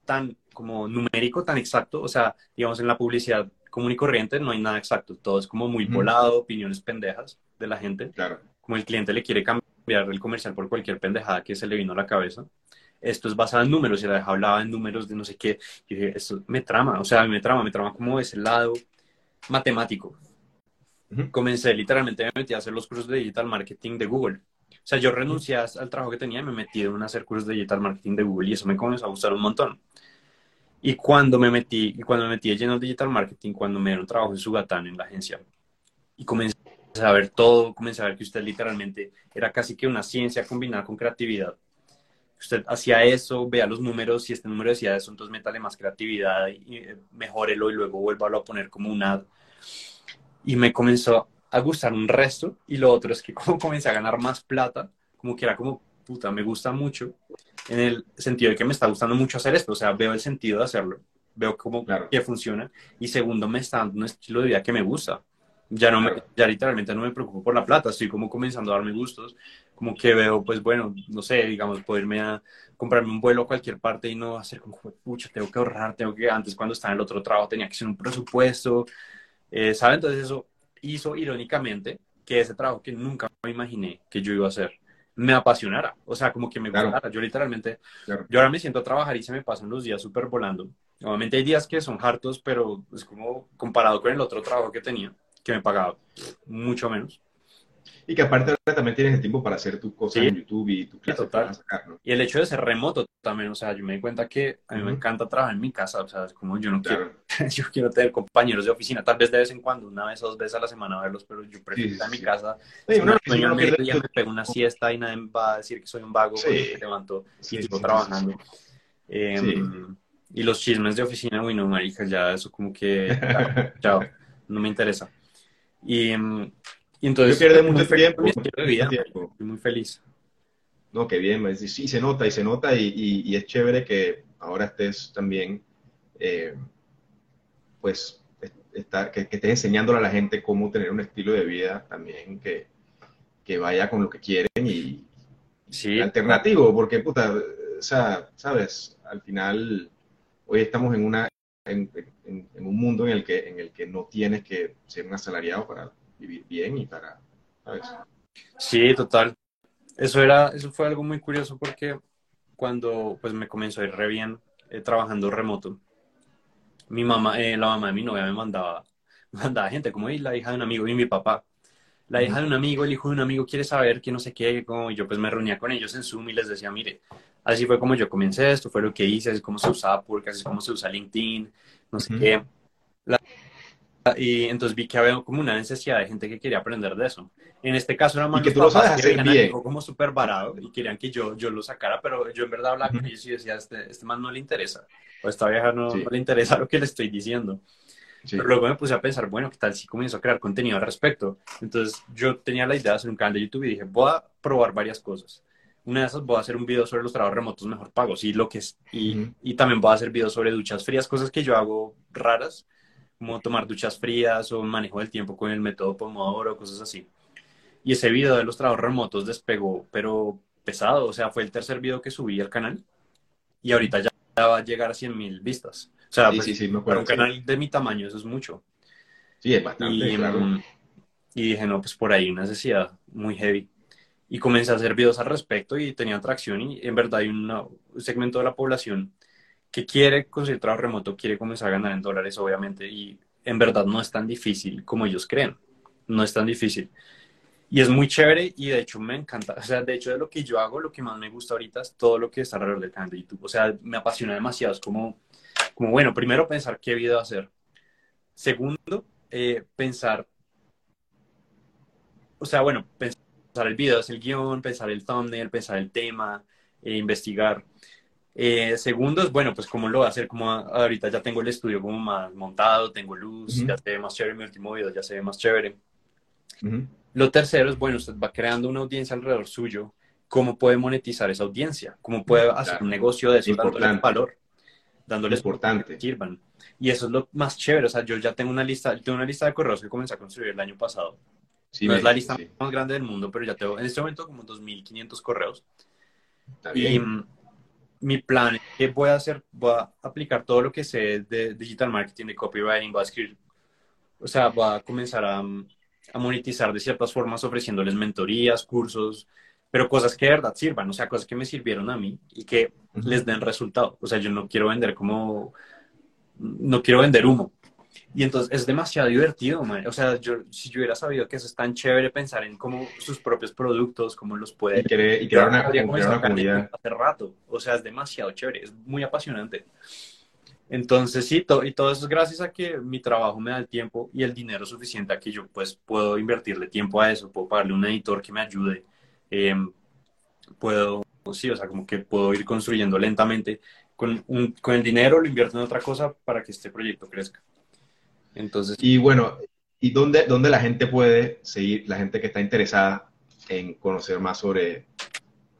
tan como numérico, tan exacto, o sea, digamos en la publicidad común y corriente no hay nada exacto, todo es como muy volado, opiniones pendejas de la gente. Claro. Como el cliente le quiere cambiar el comercial por cualquier pendejada que se le vino a la cabeza. Esto es basado en números y la hablaba en números de no sé qué. Y dije, esto me trama, o sea, me trama, me trama como ese lado matemático. Comencé literalmente, me metí a hacer los cursos de digital marketing de Google. O sea, yo renuncié al trabajo que tenía y me metí en hacer cursos de digital marketing de Google y eso me comenzó a gustar un montón. Y cuando me metí, y cuando me metí lleno digital marketing, cuando me dieron trabajo en Sugatán, en la agencia, y comencé a ver todo, comencé a ver que usted literalmente era casi que una ciencia combinada con creatividad. Usted hacía eso, vea los números, si este número decía eso, entonces métale más creatividad y eh, mejórelo y luego vuélvalo a poner como un ad. Y me comenzó a gustar un resto. Y lo otro es que como comencé a ganar más plata, como que era como, puta, me gusta mucho, en el sentido de que me está gustando mucho hacer esto, o sea, veo el sentido de hacerlo, veo cómo claro. que funciona, y segundo, me está dando un estilo de vida que me gusta. Ya, no me, ya literalmente no me preocupo por la plata, estoy como comenzando a darme gustos, como que veo, pues bueno, no sé, digamos, poderme a comprarme un vuelo a cualquier parte y no hacer como, pucha, tengo que ahorrar, tengo que, antes cuando estaba en el otro trabajo tenía que hacer un presupuesto, eh, ¿saben? Entonces eso hizo irónicamente que ese trabajo que nunca me imaginé que yo iba a hacer me apasionara, o sea, como que me gustara. Yo literalmente, yo ahora me siento a trabajar y se me pasan los días súper volando. Obviamente hay días que son hartos, pero es como comparado con el otro trabajo que tenía, que me pagaba mucho menos. Y que aparte también tienes el tiempo para hacer tus cosas en YouTube y tus clases total. Y el hecho de ser remoto también, o sea, yo me di cuenta que a mí me encanta trabajar en mi casa, o sea, es como yo no quiero, yo quiero tener compañeros de oficina, tal vez de vez en cuando, una vez o dos veces a la semana verlos, pero yo prefiero estar en mi casa. Sí, una, no, me pego una siesta y nadie va a decir que soy un vago porque me levanto y estoy trabajando. Em, y los chismes de oficina, uy, no, marica, ya eso como que, chao, no me interesa. Y, em, y entonces... Yo pierde mucho tiempo. Estoy muy feliz. No, qué bien, sí, se nota y se nota y, y, es chévere que ahora estés también, eh, pues, está, que, que, estés enseñándole a la gente cómo tener un estilo de vida también que, que vaya con lo que quieren y sí. alternativo, porque, puta, o sea, sabes, al final, hoy estamos en una, en, en, en, un mundo en el que, en el que no tienes que ser un asalariado para vivir bien y para, ¿sabes? Sí, total. Eso, era, eso fue algo muy curioso porque cuando pues me comenzó a ir re bien eh, trabajando remoto, mi mamá, eh, la mamá de mi novia me mandaba, mandaba gente como la hija de un amigo y mi papá. La hija de un amigo, el hijo de un amigo quiere saber que no sé qué, como yo pues me reunía con ellos en Zoom y les decía, mire, así fue como yo comencé, esto fue lo que hice, así es como se usaba Purka, así es como se usa LinkedIn, no sé qué. Y entonces vi que había como una necesidad de gente que quería aprender de eso. En este caso era más que tú lo sabes hacer bien. como súper barato y querían que yo, yo lo sacara, pero yo en verdad hablaba con ellos y decía, este, este man no le interesa, o esta vieja no, le interesa lo que le estoy diciendo. Pero luego me puse a pensar, bueno, ¿qué tal si comienzo a crear contenido al respecto? Entonces yo tenía la idea de hacer un canal de YouTube y dije, voy a probar varias cosas. Una de esas voy a hacer un video sobre los trabajos remotos mejor pagos y lo que es, y, y también voy a hacer videos sobre duchas frías, cosas que yo hago raras, como tomar duchas frías o manejo del tiempo con el método Pomodoro, cosas así. Y ese video de los trabajos remotos despegó, pero pesado. O sea, fue el tercer video que subí al canal. Y ahorita ya, va a llegar a 100 mil vistas. O sea, pues, para un canal de mi tamaño eso es mucho. Sí, es bastante, y, mm, y dije, no, pues por ahí una necesidad muy heavy. Y comencé a hacer videos al respecto y tenía atracción. Y en verdad hay un segmento de la población que quiere conseguir trabajo remoto, quiere comenzar a ganar en dólares, obviamente. Y en verdad no es tan difícil como ellos creen. No es tan difícil. Y es muy chévere y de hecho me encanta. O sea, de hecho de lo que yo hago, lo que más me gusta ahorita es todo lo que está alrededor del canal de YouTube. O sea, me apasiona demasiado. Es como, como bueno, primero pensar qué video hacer. Segundo, eh, pensar, o sea, bueno, pensar el video, hacer el guion, pensar el thumbnail, pensar el tema, e investigar. Eh, segundos, bueno, pues cómo lo voy a hacer, como ahorita ya tengo el estudio como más montado, tengo luz, ya se ve más chévere mi último video, ya se ve más chévere. Lo tercero es, bueno, usted va creando una audiencia alrededor suyo, ¿cómo puede monetizar esa audiencia? ¿Cómo puede hacer un negocio de eso, dándole valor? Dándoles importante. sirvan. Y eso es lo más chévere, o sea, yo ya tengo una lista, tengo una lista de correos que comencé a construir el año pasado. no es la lista más grande del mundo, pero ya tengo en este momento como 2.500 correos. Y mi plan es que voy a hacer, voy a aplicar todo lo que sé de digital marketing, de copywriting, voy a escribir, o sea, voy a comenzar a, a monetizar de ciertas formas ofreciéndoles mentorías, cursos, pero cosas que de verdad sirvan, o sea, cosas que me sirvieron a mí y que les den resultado. O sea, yo no quiero vender como, no quiero vender humo. Y entonces es demasiado divertido, man. O sea, yo, si yo hubiera sabido que eso es tan chévere pensar en cómo sus propios productos, cómo los puede... Y, crear una, una comunidad. Hace rato. O sea, es demasiado chévere, es muy apasionante. Entonces, sí, y todo eso es gracias a que mi trabajo me da el tiempo y el dinero suficiente a que yo pues puedo invertirle tiempo a eso, puedo pagarle un editor que me ayude, em, puedo, sí, o sea, como que puedo ir construyendo lentamente. Con, un, con el dinero lo invierto en otra cosa para que este proyecto crezca. Entonces. Y bueno, ¿y dónde, dónde la gente puede seguir, la gente que está interesada en conocer más sobre,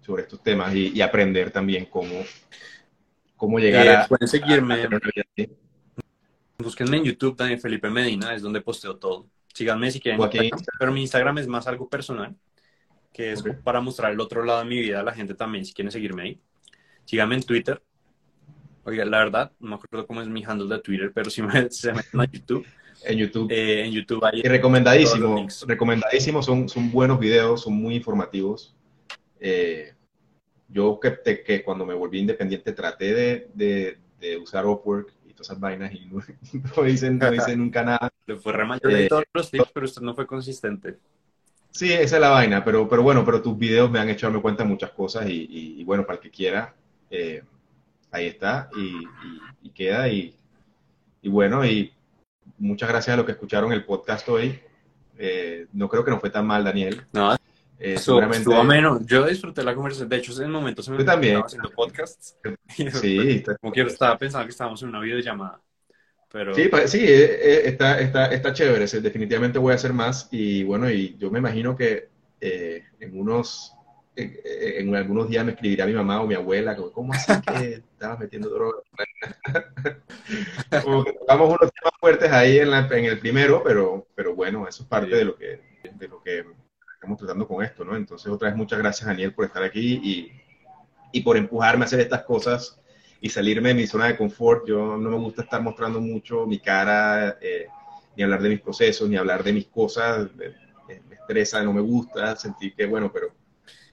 sobre estos temas y, aprender también cómo, cómo llegar eh, a. Pueden seguirme. Búsquenme en YouTube, Daniel Felipe Medina, es donde posteo todo. Síganme si quieren. pero mi Instagram es más algo personal, que es para mostrar el otro lado de mi vida a la gente también, si quieren seguirme ahí. Síganme en Twitter, Oiga, la verdad, no me acuerdo cómo es mi handle de Twitter, pero si me, se meten a YouTube. En YouTube. Eh, en YouTube hay y recomendadísimo, recomendadísimo, son, son buenos videos, son muy informativos. Eh, yo que, que, cuando me volví independiente traté de, de, de, usar Upwork y todas esas vainas y no, no dicen, no dicen nunca nada. Le fue re eh, todos los tips, pero usted no fue consistente. Sí, esa es la vaina, pero, pero bueno, pero tus videos me han hecho darme cuenta de muchas cosas y, y, bueno, para el que quiera, eh, ahí está y, queda. Y, bueno, y muchas gracias a los que escucharon el podcast hoy. Eh, no creo que no fue tan mal, Daniel. No, eh, seguramente... estuvo menos. Yo disfruté la conversación. De hecho, en el momento se me también. haciendo podcasts. Sí. como quiero, estaba pensando que estábamos en una videollamada. Pero... Sí, sí eh, está, está, está chévere. Definitivamente voy a hacer más. Y bueno, y yo me imagino que en unos en algunos días me escribirá mi mamá o mi abuela, ¿cómo así que estabas metiendo droga? como que tocamos unos temas fuertes ahí en, en, el primero, pero, pero bueno, eso es parte de lo que, de lo que estamos tratando con esto, ¿no? Entonces, otra vez, muchas gracias, Daniel, por estar aquí y, y por empujarme a hacer estas cosas y salirme de mi zona de confort. Yo no me gusta estar mostrando mucho mi cara, eh, ni hablar de mis procesos, ni hablar de mis cosas. Me, me estresa, no me gusta sentir que, bueno, pero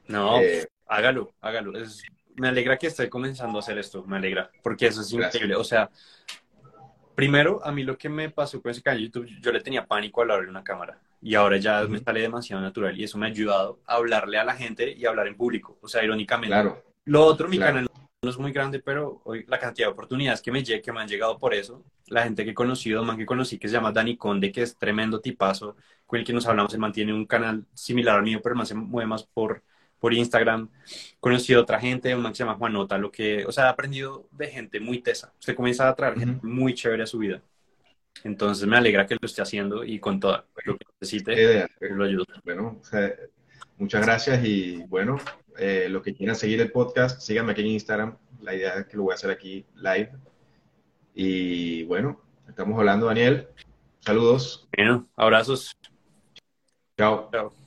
no, eh, hágalo, hágalo. me alegra que esté comenzando a hacer esto, me alegra, porque eso es increíble. O sea, primero, a mí lo que me pasó con ese canal de YouTube, yo le tenía pánico al de una cámara y ahora ya me sale demasiado natural y eso me ha ayudado a hablarle a la gente y hablar en público, o sea, irónicamente. Claro. Lo otro, mi canal no es muy grande, pero hoy la cantidad de oportunidades que me, que me han llegado por eso, la gente que he conocido, man que conocí, que se llama Dani Conde, que es tremendo tipazo, con el que nos hablamos, él mantiene un canal similar al mío, pero más se mueve más por por Instagram, conocido a otra gente, un man que se llama Juanota, lo que, o sea, ha aprendido de gente muy tesa. Usted comienza a traer gente muy chévere a su vida. Entonces me alegra que lo esté haciendo y con todo lo que necesite, lo ayudo. Bueno, muchas gracias y bueno, eh, los que quieran seguir el podcast, síganme aquí en Instagram. La idea es que lo voy a hacer aquí live. Y bueno, estamos hablando, Daniel. Saludos. Bueno, abrazos. Chao. Chao.